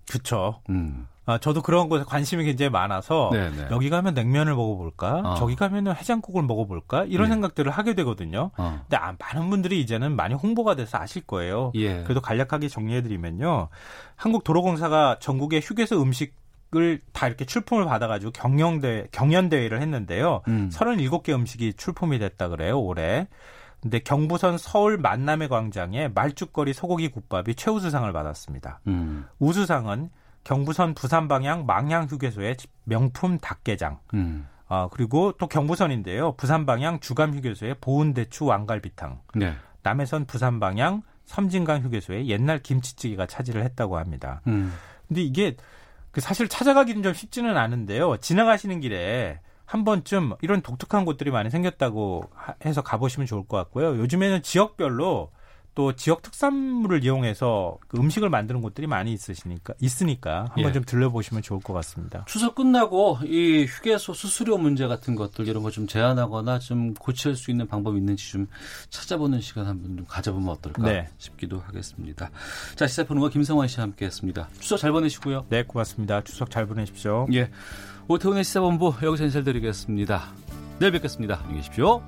그렇죠. 음. 아, 저도 그런 것에 관심이 굉장히 많아서 네네. 여기 가면 냉면을 먹어볼까? 어. 저기 가면은 해장국을 먹어볼까? 이런 네. 생각들을 하게 되거든요. 어. 근데 아, 많은 분들이 이제는 많이 홍보가 돼서 아실 거예요. 예. 그래도 간략하게 정리해드리면요. 한국도로공사가 전국의 휴게소 음식 을다 이렇게 출품을 받아가지고 경영대, 경연대회를 했는데요. 음. 37개 음식이 출품이 됐다 그래요, 올해. 근데 경부선 서울 만남의 광장에 말죽거리 소고기 국밥이 최우수상을 받았습니다. 음. 우수상은 경부선 부산 방향 망향 휴게소의 명품 닭게장. 음. 아, 그리고 또 경부선인데요. 부산 방향 주감 휴게소의 보은대추 왕갈비탕. 네. 남해선 부산 방향 섬진강 휴게소의 옛날 김치찌개가 차지를 했다고 합니다. 음. 근데 이게 그 사실 찾아가기는 좀 쉽지는 않은데요. 지나가시는 길에 한 번쯤 이런 독특한 곳들이 많이 생겼다고 하- 해서 가보시면 좋을 것 같고요. 요즘에는 지역별로 또 지역 특산물을 이용해서 그 음식을 만드는 곳들이 많이 있으시니까 있으니까 한번 예. 좀 들려보시면 좋을 것 같습니다. 추석 끝나고 이 휴게소 수수료 문제 같은 것들 이런 거 좀 제한하거나 좀 고칠 수 있는 방법이 있는지 좀 찾아보는 시간 한번 좀 가져보면 어떨까 네. 싶기도 하겠습니다. 자, 시사평론가 김성환 씨와 함께했습니다. 추석 잘 보내시고요. 네, 고맙습니다. 추석 잘 보내십시오. 예, 오태훈의 시사본부 여기서 인사드리겠습니다. 내일 뵙겠습니다. 안녕히 계십시오.